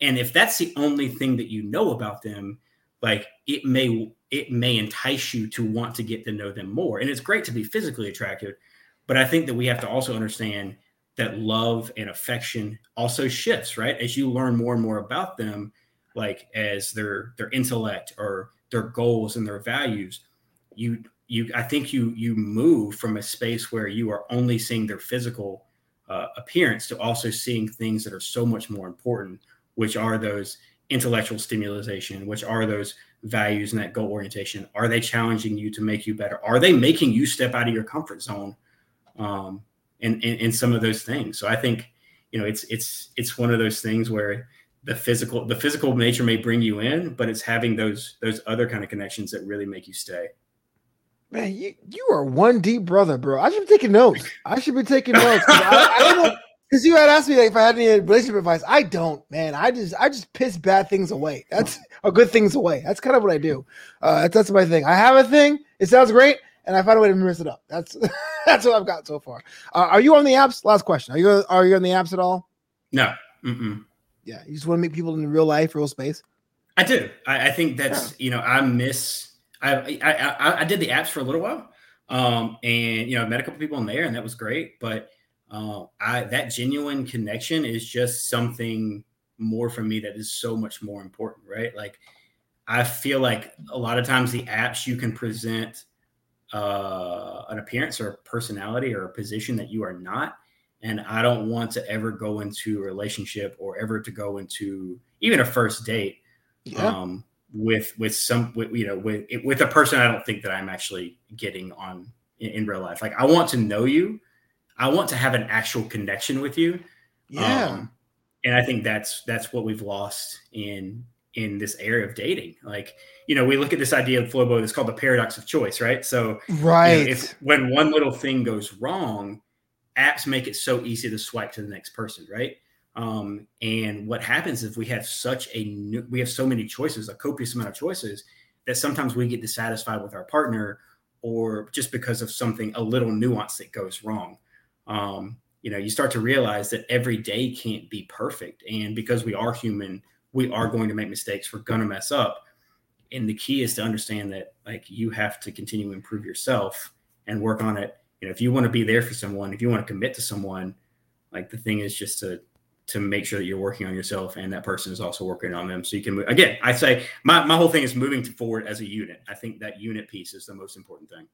And if that's the only thing that you know about them, like it may it may entice you to want to get to know them more. And it's great to be physically attractive, but I think that we have to also understand that love and affection also shifts, right? As you learn more and more about them, like as their their intellect or their goals and their values, you you I think you you move from a space where you are only seeing their physical uh, appearance to also seeing things that are so much more important, which are those intellectual stimulation, which are those values and that goal orientation. Are they challenging you to make you better? Are they making you step out of your comfort zone? Um, and, and, and some of those things. So I think, you know, it's it's it's one of those things where the physical the physical nature may bring you in, but it's having those those other kind of connections that really make you stay. Man, you, you are one deep brother, bro. I should be taking notes. I should be taking notes. I, I don't know [LAUGHS] because you had asked me like, if I had any relationship advice. I don't, man. I just I just piss bad things away. That's or good things away. That's kind of what I do. Uh, that's, that's my thing. I have a thing. It sounds great, and I find a way to mess it up. That's [LAUGHS] that's what I've got so far. Uh, are you on the apps? Last question. Are you are you on the apps at all? No. Mm-mm. Yeah, you just want to meet people in real life, real space. I do. I, I think that's yeah. you know I miss. I, I, I I did the apps for a little while, um, and you know I met a couple people in there, and that was great. But uh, I that genuine connection is just something more for me that is so much more important, right? Like I feel like a lot of times the apps you can present uh, an appearance or a personality or a position that you are not. And I don't want to ever go into a relationship or ever to go into even a first date yeah. um, with with some with, you know with with a person I don't think that I'm actually getting on in, in, real life. Like I want to know you, I want to have an actual connection with you. Yeah. Um, and I think that's that's what we've lost in in this area of dating. Like, you know, we look at this idea of Flobo that's called the paradox of choice, right? So, right, you know, if when one little thing goes wrong, apps make it so easy to swipe to the next person, right? Um, and what happens if we have such a new, we have so many choices, a copious amount of choices, that sometimes we get dissatisfied with our partner, or just because of something a little nuance that goes wrong. Um, you know, you start to realize that every day can't be perfect, and because we are human we are going to make mistakes. We're to mess up. And the key is to understand that like you have to continue to improve yourself and work on it. You know, if you want to be there for someone, if you want to commit to someone, like the thing is just to to make sure that you're working on yourself and that person is also working on them so you can move again i say my, my whole thing is moving forward as a unit i think that unit piece is the most important thing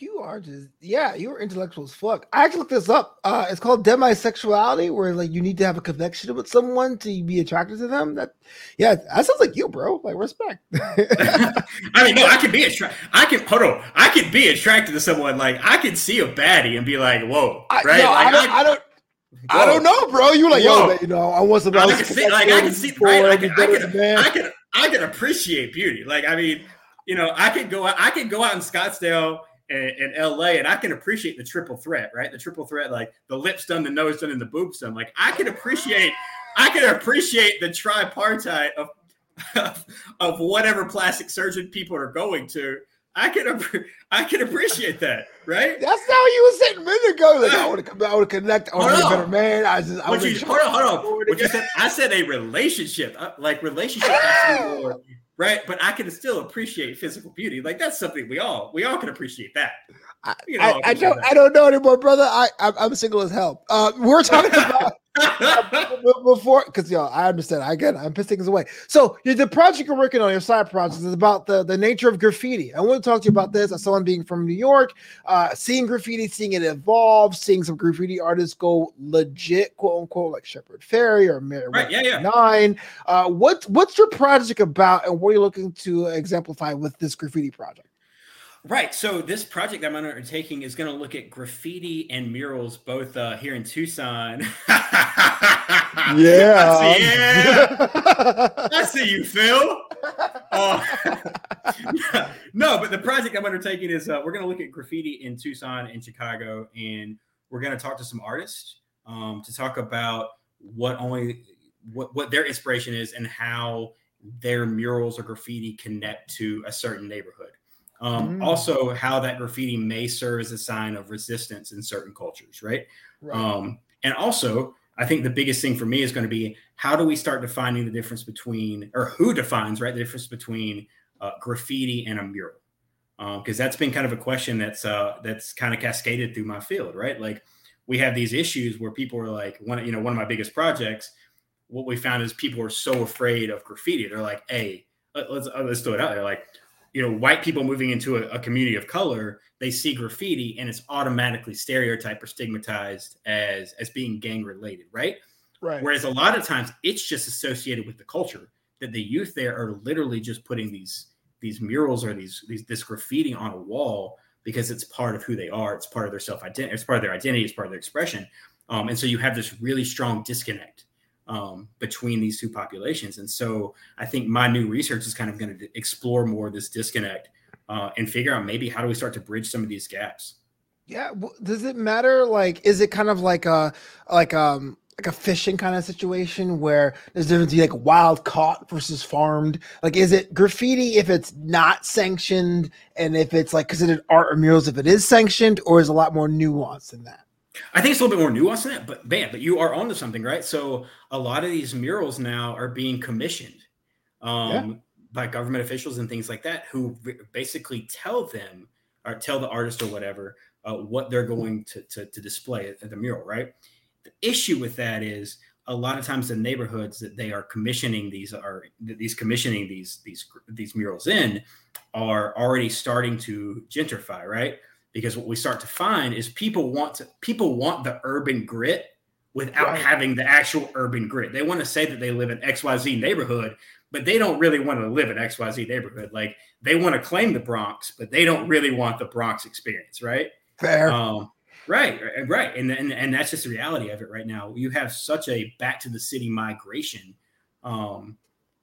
you are just yeah, you're intellectual as fuck. I actually looked this up. Uh, it's called demisexuality, where like you need to have a connection with someone to be attracted to them. That yeah, that sounds like you, bro. Like respect. [LAUGHS] I mean, no, I can be attracted. I can hold on. I can be attracted to someone. Like I can see a baddie and be like, whoa, I, right? No, like, I don't. I, I don't I don't know, bro. You like, Whoa. yo, you know, I want some. I can see, like, I can see, right? I can, I can, I can, I can appreciate beauty. Like, I mean, you know, I could go, I could go out in Scottsdale and LA, and I can appreciate the triple threat, right? The triple threat, like the lips done, the nose done, and the boobs done. Like I can appreciate, I can appreciate the tripartite of [LAUGHS] of, of whatever plastic surgeon people are going to. I can I can appreciate that, right? That's how you was saying a minute ago. Like I want to come, I want to connect. I want to be a better man. I just, I want you, hold on, hold on. What you said? I said a relationship, uh, like relationship [LAUGHS] more right? But I can still appreciate physical beauty. Like that's something we all we all can appreciate that. I, I, I don't that. I don't know anymore, brother. I I'm, I'm single as hell. Uh, we're talking [LAUGHS] about [LAUGHS] before because y'all, I understand. I get it. I'm pissing things away. So the project you're working on, your side project, is about the, the nature of graffiti. I want to talk to you about this as someone being from New York, uh, seeing graffiti, seeing it evolve, seeing some graffiti artists go legit, quote unquote, like Shepard Fairey or Mary right, yeah, yeah. Nine. Uh, what what's your project about, and what are you looking to exemplify with this graffiti project? Right. So this project I'm undertaking is going to look at graffiti and murals both uh, here in Tucson. [LAUGHS] yeah. I see, yeah. I see you, Phil. Uh, [LAUGHS] no, but the project I'm undertaking is uh, we're going to look at graffiti in Tucson and Chicago, and we're going to talk to some artists um, to talk about what only what, what their inspiration is and how their murals or graffiti connect to a certain neighborhood. Um, mm. Also, how that graffiti may serve as a sign of resistance in certain cultures, right? right. Um, and also, I think the biggest thing for me is going to be how do we start defining the difference between, or who defines, right, the difference between uh, graffiti and a mural? Because um, that's been kind of a question that's uh, that's kind of cascaded through my field, right? Like we have these issues where people are like, one, you know, one of my biggest projects. What we found is people are so afraid of graffiti. They're like, hey, let's let's throw it out there. Like, you know, white people moving into a, a community of color, they see graffiti and it's automatically stereotyped or stigmatized as as being gang related, right? Right. Whereas a lot of times it's just associated with the culture that the youth there are literally just putting these these murals or these these this graffiti on a wall because it's part of who they are. It's part of their self identity. It's part of their identity. It's part of their expression. Um, and so you have this really strong disconnect um, between these two populations. And so I think my new research is kind of going to explore more this disconnect uh, and figure out maybe how do we start to bridge some of these gaps. Yeah. Does it matter? Like, is it kind of like a like um like a fishing kind of situation where there's difference like wild caught versus farmed? Like, is it graffiti if it's not sanctioned, and if it's like considered art or murals if it is sanctioned, or is a lot more nuance than that? I think it's a little bit more nuanced than that, but man, but you are onto something, right? So a lot of these murals now are being commissioned um, yeah. by government officials and things like that, who basically tell them or tell the artist or whatever uh, what they're going to, to, to display at the mural, right? The issue with that is a lot of times the neighborhoods that they are commissioning these are these commissioning these these these murals in are already starting to gentrify, right? Because what we start to find is people want to people want the urban grit without right. having the actual urban grit. They want to say that they live in XYZ neighborhood, but they don't really want to live in XYZ neighborhood. Like they want to claim the Bronx, but they don't really want the Bronx experience, right? Fair. Um, right, right. And, and and that's just the reality of it right now. You have such a back to the city migration um,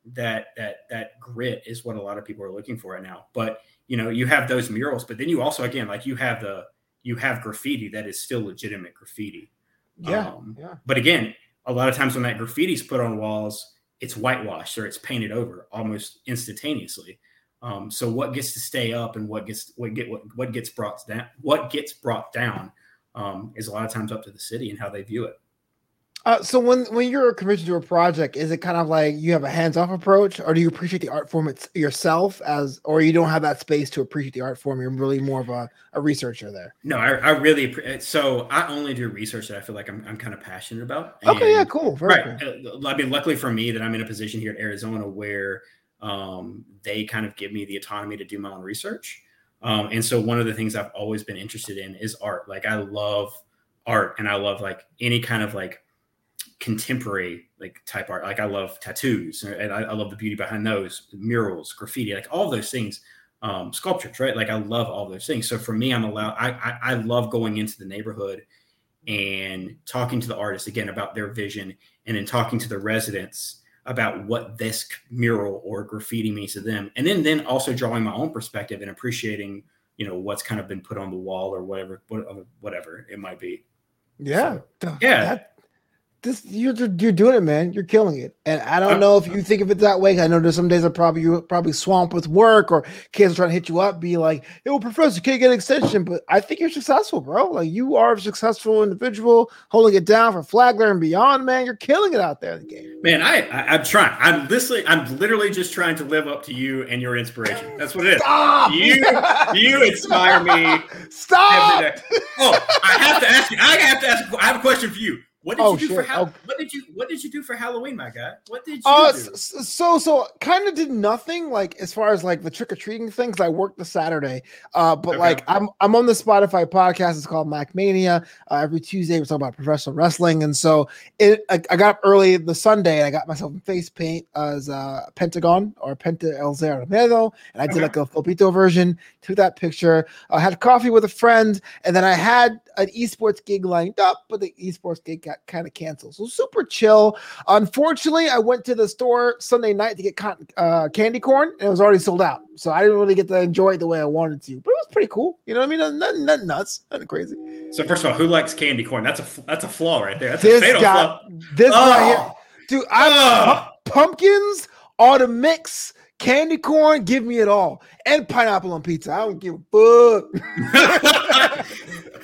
that that that grit is what a lot of people are looking for right now. But you know you have those murals but then you also again like you have the you have graffiti that is still legitimate graffiti. Yeah, um, yeah. but again a lot of times when that graffiti is put on walls it's whitewashed or it's painted over almost instantaneously. Um, so what gets to stay up and what gets what get what, what gets brought down what gets brought down um, is a lot of times up to the city and how they view it uh, so when when you're commissioned to a project, is it kind of like you have a hands-off approach, or do you appreciate the art form it's yourself as, or you don't have that space to appreciate the art form? You're really more of a, a researcher there. No, I, I really so I only do research that I feel like I'm, I'm kind of passionate about. And, okay, yeah, cool, Very right. Cool. Uh, I mean, luckily for me that I'm in a position here at Arizona where um, they kind of give me the autonomy to do my own research. Um, and so one of the things I've always been interested in is art. Like I love art, and I love like any kind of like contemporary like type art. Like I love tattoos and I, I love the beauty behind those murals, graffiti, like all those things, um, sculptures, right? Like I love all those things. So for me, I'm allowed, I, I, I love going into the neighborhood and talking to the artists again about their vision and then talking to the residents about what this mural or graffiti means to them. And then, then also drawing my own perspective and appreciating, you know, what's kind of been put on the wall or whatever, whatever it might be. Yeah. So, yeah. That, this you're you're doing it, man. You're killing it. And I don't know if you think of it that way. I know there's some days I probably you probably swamped with work or kids are trying to hit you up, be like, "Yo, professor, can't get an extension." But I think you're successful, bro. Like you are a successful individual, holding it down for Flagler and beyond, man. You're killing it out there in the game. Man, I, I am trying. I'm literally I'm literally just trying to live up to you and your inspiration. That's what it is. Stop! You you inspire me. [LAUGHS] Stop. Oh, I have to ask you. I have to ask. I have a question for you. What did oh, you do shit. for ha- oh. what did you what did you do for Halloween, my guy? What did you uh, do? So so kind of did nothing like as far as like the trick or treating things. I worked the Saturday, uh, but okay. like I'm I'm on the Spotify podcast. It's called Mac Mania. Uh, every Tuesday we talk about professional wrestling, and so it I, I, got up early the Sunday and I got myself in face paint as uh, Pentagon or Penta El Zero and I did okay. like a Filipito version. Took that picture. I had coffee with a friend, and then I had an esports gig lined up, but the esports gig got kind of canceled. So super chill. Unfortunately, I went to the store Sunday night to get cotton, uh, candy corn, and it was already sold out. So I didn't really get to enjoy it the way I wanted to. But it was pretty cool. You know what I mean? Nothing, nothing nuts, nothing crazy. So first of all, who likes candy corn? That's a that's a flaw right there. That's this a fatal guy, flaw. This oh. here, dude. I oh. pumpkins are the mix Candy corn, give me it all. And pineapple on pizza. I don't give a fuck. [LAUGHS]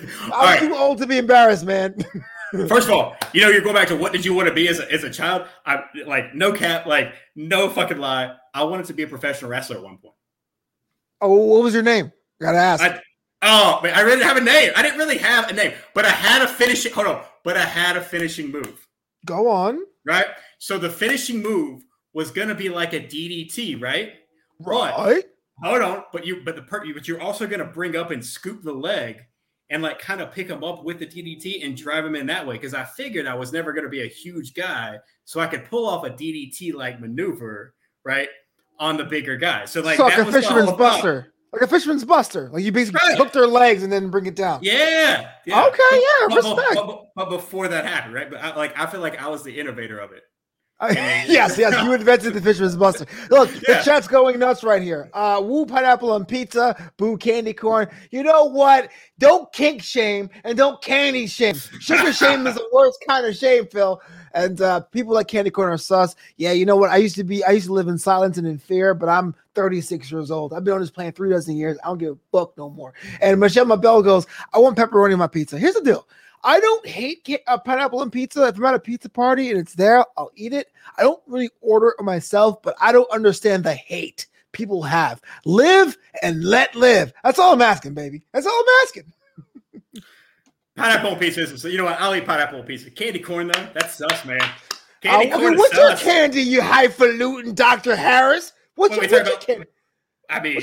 [LAUGHS] I'm right. too old to be embarrassed, man. [LAUGHS] First of all, you know, you're going back to what did you want to be as a, as a child? I like no cap, like no fucking lie. I wanted to be a professional wrestler at one point. Oh, what was your name? I Gotta ask. I, oh, man, I really didn't have a name. I didn't really have a name, but I had a finishing. Hold on, but I had a finishing move. Go on. Right. So the finishing move was gonna be like a DDT, right? Right. But, hold on, but you, but the but you're also gonna bring up and scoop the leg and like kind of pick him up with the DDT and drive him in that way because I figured I was never going to be a huge guy, so I could pull off a DDT like maneuver right on the bigger guy. So like, so like a fisherman's buster, like a fisherman's buster. Like you basically right. hook their legs and then bring it down. Yeah. yeah. Okay. Yeah. But, respect. But, but, but, before that happened, right? But I, like I feel like I was the innovator of it. [LAUGHS] [LAUGHS] yes, yes, you invented the fisherman's buster. Look, yeah. the chat's going nuts right here. Uh, woo pineapple on pizza, boo candy corn. You know what? Don't kink shame and don't candy shame. Sugar shame is the [LAUGHS] worst kind of shame, Phil. And uh, people like candy corn are sus. Yeah, you know what? I used to be, I used to live in silence and in fear, but I'm 36 years old. I've been on this planet three dozen years. I don't give a fuck no more. And Michelle Mabel goes, I want pepperoni on my pizza. Here's the deal. I don't hate a pineapple on pizza. If I'm at a pizza party and it's there, I'll eat it. I don't really order it myself, but I don't understand the hate people have. Live and let live. That's all I'm asking, baby. That's all I'm asking. [LAUGHS] pineapple pizza so you know what? I'll eat pineapple pizza. Candy corn though, that's us, man. Candy uh, corn. what's your candy, you highfalutin Dr. Harris? What's your, what's your candy? I mean,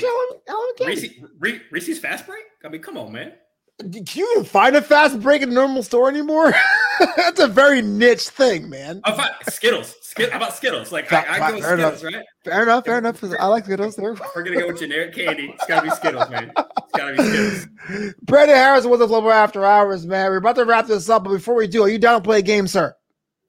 Reese, Reese's fast break. I mean, come on, man. Can you even find a fast break in a normal store anymore? [LAUGHS] That's a very niche thing, man. Oh, fine. Skittles. Skid- how about Skittles? Like I, I go with Skittles, enough. right? Fair enough. Fair enough. I like Skittles. There. We're gonna go with generic candy. It's gotta be Skittles, man. It's gotta be Skittles. Brandon Harris with the Global After Hours, man. We're about to wrap this up, but before we do, are you down to play a game, sir?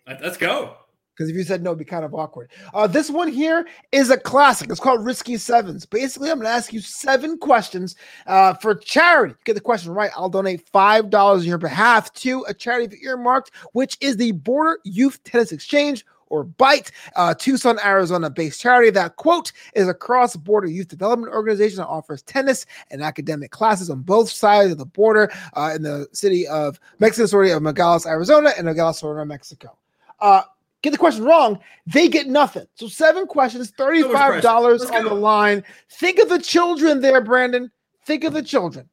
Let's go. Because if you said no, it'd be kind of awkward. Uh, this one here is a classic. It's called Risky Sevens. Basically, I'm going to ask you seven questions uh, for charity. Get the question right. I'll donate $5 on your behalf to a charity earmarked, which is the Border Youth Tennis Exchange or BYTE, uh, Tucson, Arizona based charity that, quote, is a cross border youth development organization that offers tennis and academic classes on both sides of the border uh, in the city of Mexican city of Nogales, Arizona, and Nogales, Sonora, Mexico. Uh, get the question wrong, they get nothing. So seven questions, $35 on the line. Think of the children there, Brandon. Think of the children.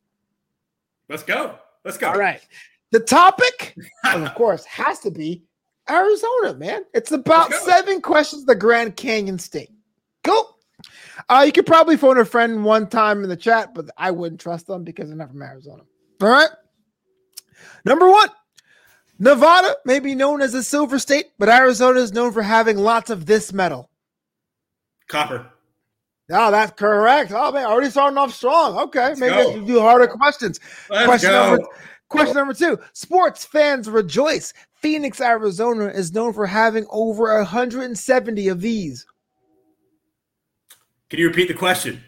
Let's go. Let's go. All right. The topic, [LAUGHS] of course, has to be Arizona, man. It's about seven questions the Grand Canyon State. Go. Uh, you could probably phone a friend one time in the chat, but I wouldn't trust them because they're not from Arizona. All right. Number one, Nevada may be known as a silver state, but Arizona is known for having lots of this metal. Copper. Oh, that's correct. Oh man, already starting off strong. Okay, Let's maybe go. I should do harder questions. Let's question go. number question number two. Sports fans rejoice. Phoenix, Arizona is known for having over 170 of these. Can you repeat the question?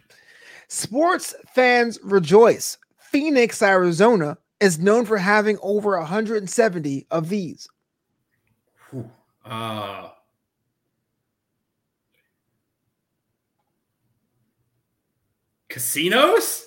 Sports fans rejoice. Phoenix, Arizona is known for having over 170 of these? Uh, casinos?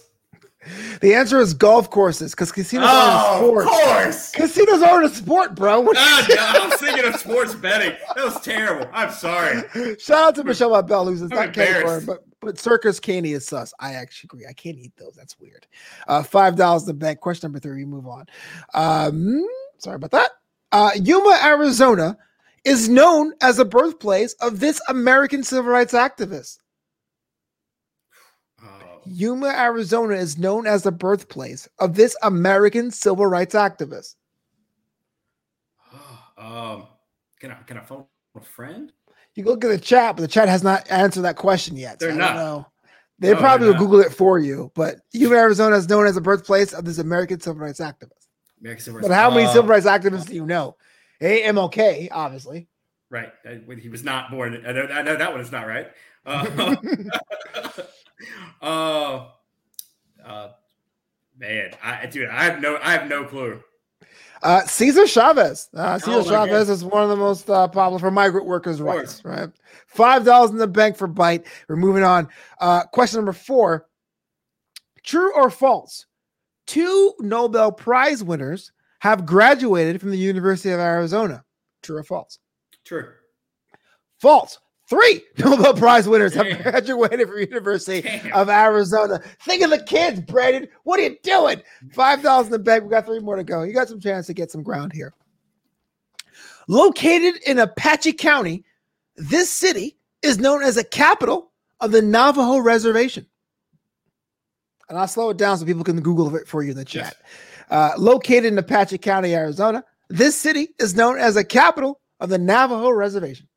The answer is golf courses because casinos oh, aren't a sport. Of course. Casinos aren't a sport, bro. Ah, no, I was [LAUGHS] thinking of sports betting. That was terrible. I'm sorry. Shout out to Michelle Bell, who's not category, but but circus candy is sus. I actually agree. I can't eat those. That's weird. Uh, Five dollars the bank. Question number three. We move on. Um, sorry about that. Uh, Yuma, Arizona, is known as the birthplace of this American civil rights activist. Oh. Yuma, Arizona is known as the birthplace of this American civil rights activist. [GASPS] Um, can I can I phone a friend? You look at the chat, but the chat has not answered that question yet. They're so not. Know. They no, probably will Google it for you. But Yuma, Arizona is known as the birthplace of this American civil rights activist. American civil rights. But how many civil rights activists do you know? A. MLK, obviously. Right. He was not born. I know, I know that one is not right. Uh, [LAUGHS] uh, uh, man, I dude, I have no, I have no clue. Uh, Cesar Chavez. Uh, Cesar oh Chavez God. is one of the most uh, popular for migrant workers' rights, right? Five dollars in the bank for bite. We're moving on. Uh, question number four: True or false? Two Nobel Prize winners have graduated from the University of Arizona. True or false? True. False. Three [LAUGHS] Nobel Prize winners have graduated from University Damn. of Arizona. Think of the kids, Brandon. What are you doing? Five dollars in the bag. We got three more to go. You got some chance to get some ground here. Located in Apache County, this city is known as a capital of the Navajo Reservation. And I'll slow it down so people can Google it for you in the chat. Uh, located in Apache County, Arizona, this city is known as a capital of the Navajo Reservation.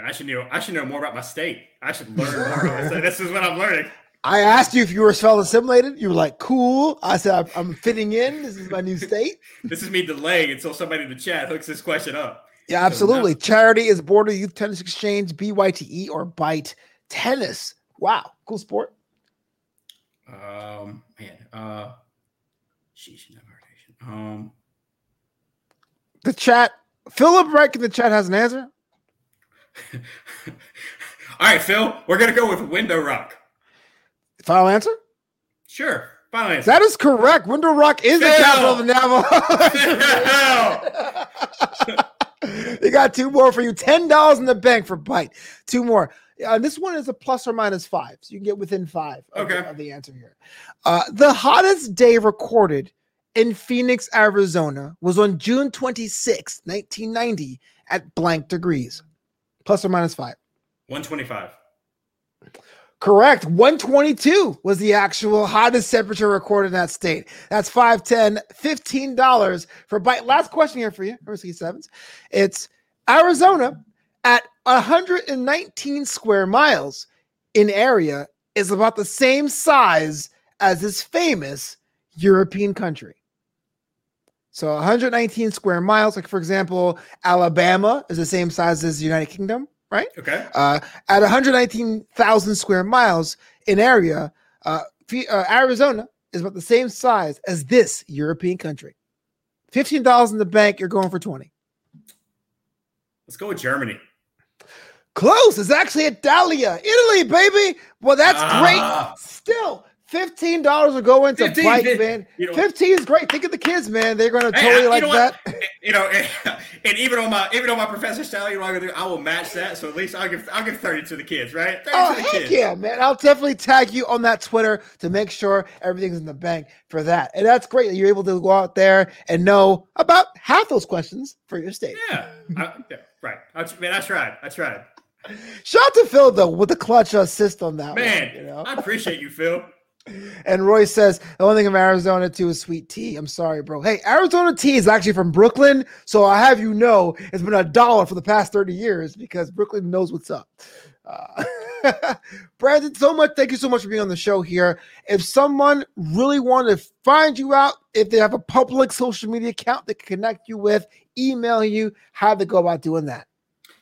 And I should know. I should know more about my state. I should learn more. [LAUGHS] About this. is what I'm learning. I asked you if you were spell assimilated. You were like, cool. I said, I'm, fitting in. This is my new state. [LAUGHS] This is me delaying until somebody in the chat hooks this question up. Yeah, absolutely. Charity is Border Youth Tennis Exchange, BYTE, or Bite Tennis. Wow, cool sport. Um, man. Uh, sheesh, never. Um, The chat, Philip Reich in the chat has an answer. All right, Phil. We're gonna go with Window Rock. Final answer? Sure. Final answer. That is correct. Window Rock is the capital of the Navajo. [LAUGHS] [LAUGHS] they got two more for you. Ten dollars in the bank for bite. Two more. Uh, this one is a plus or minus five, so you can get within five. Of, the, Okay. of the answer here. Uh, the hottest day recorded in Phoenix, Arizona, was on June 26, 1990, at blank degrees. Plus or minus five. 125. Correct. 122 was the actual hottest temperature recorded in that state. That's 510 $15 for bite. Last question here for you, Risky Sevens. It's Arizona at 119 square miles in area is about the same size as this famous European country. So 119 square miles, like for example, Alabama is the same size as the United Kingdom, right? Okay. Uh, at 119,000 square miles in area, uh, uh, Arizona is about the same size as this European country. $15 in the bank, you're going for 20. Let's go with Germany. Close. It's actually Italia, Italy, baby. Well, that's Ah. great. Still, $15 will go into 15, bike, man. you know- 15 is great. Think of the kids, man. They're going to Hey, totally I- like that. what? [LAUGHS] You know, and, [LAUGHS] and even on my even on my professor style, you know I'm do? I will match that. So at least I'll give I'll give 30 to the kids, right? 30 Oh, to the heck kids. yeah, man. I'll definitely tag you on that Twitter to make sure everything's in the bank for that. And that's great that you're able to go out there and know about half those questions for your state. Yeah. I- yeah, right. I, man, I tried. I tried. Shout out to Phil, though, with the clutch assist on that Man, one. You know? I appreciate you, Phil. And Roy says the only thing of Arizona too is sweet tea. I'm sorry, bro. Hey, Arizona tea is actually from Brooklyn, so I have you know it's been a dollar for the past 30 years because Brooklyn knows what's up. Uh, [LAUGHS] Brandon, so much. Thank you so much for being on the show here. If someone really wanted to find you out, if they have a public social media account they can connect you with, email you, how they go about doing that.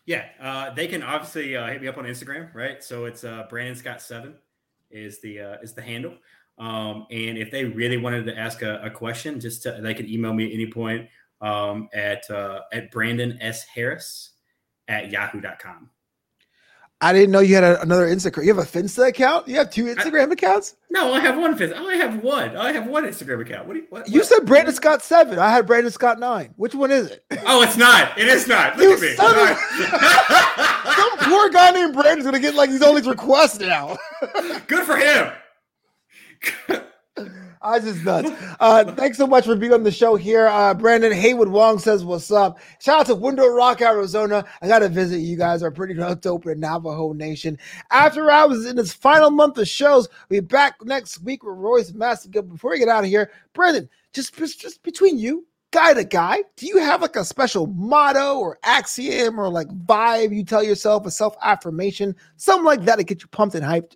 Yeah, uh, they can obviously uh, hit me up on Instagram, right? So it's uh, Brandon Scott seven is the uh, is the handle. Um, and if they really wanted to ask a, a question, just to, they can email me at any point um, at uh, at Brandon S Harris at yahoo.com. I didn't know you had a, another Instagram. You have a Finsta account? You have two Instagram accounts? No, I have one. Fifth. I have one. I have one Instagram account. What do you? What, You what- said Brandon Scott seven. I had Brandon Scott nine. Which one is it? Oh, it's not. It is not. Look You at me. [LAUGHS] [LAUGHS] Some poor guy named Brandon's gonna get like these all these requests now. Good for him. I just nuts. Uh, thanks so much for being on the show here. Uh, Brandon Haywood Wong says, What's up? Shout out to Window Rock, Arizona. I got to visit you guys. are pretty [LAUGHS] dope in Navajo Nation. After Hours is in its final month of shows. We'll be back next week with Royce Massengill. Before we get out of here, Brandon, just, just, just between you, guy to guy, do you have like a special motto or axiom or like vibe you tell yourself, a self affirmation, something like that to get you pumped and hyped?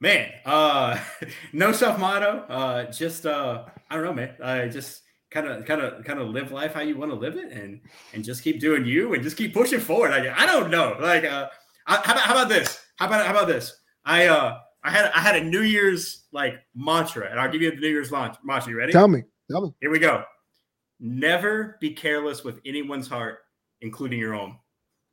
Man, uh, [LAUGHS] no self motto. Uh, just uh, I don't know, man. I just kind of, kind of, kind of live life how you want to live it, and and just keep doing you, and just keep pushing forward. I, I don't know. Like, uh, I, how about how about this? How about how about this? I uh, I had I had a New Year's like mantra, and I'll give you the New Year's launch mantra. You ready? Tell me. Tell me. Here we go. Never be careless with anyone's heart, including your own.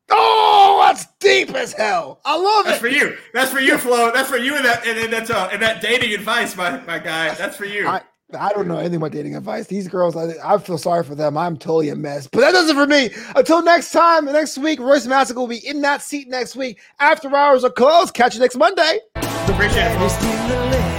Oh, cuts deep as hell. I love That's it. That's for you. That's for you, Flo. That's for you and that and, and that's uh and that dating advice, my my guy. That's for you. I, I don't know anything about dating advice. These girls, I, I feel sorry for them. I'm totally a mess. But that does it for me. Until next time, next week, Royce Massengill will be in that seat next week. After hours are closed. Catch you next Monday. Appreciate it. Steal the lane.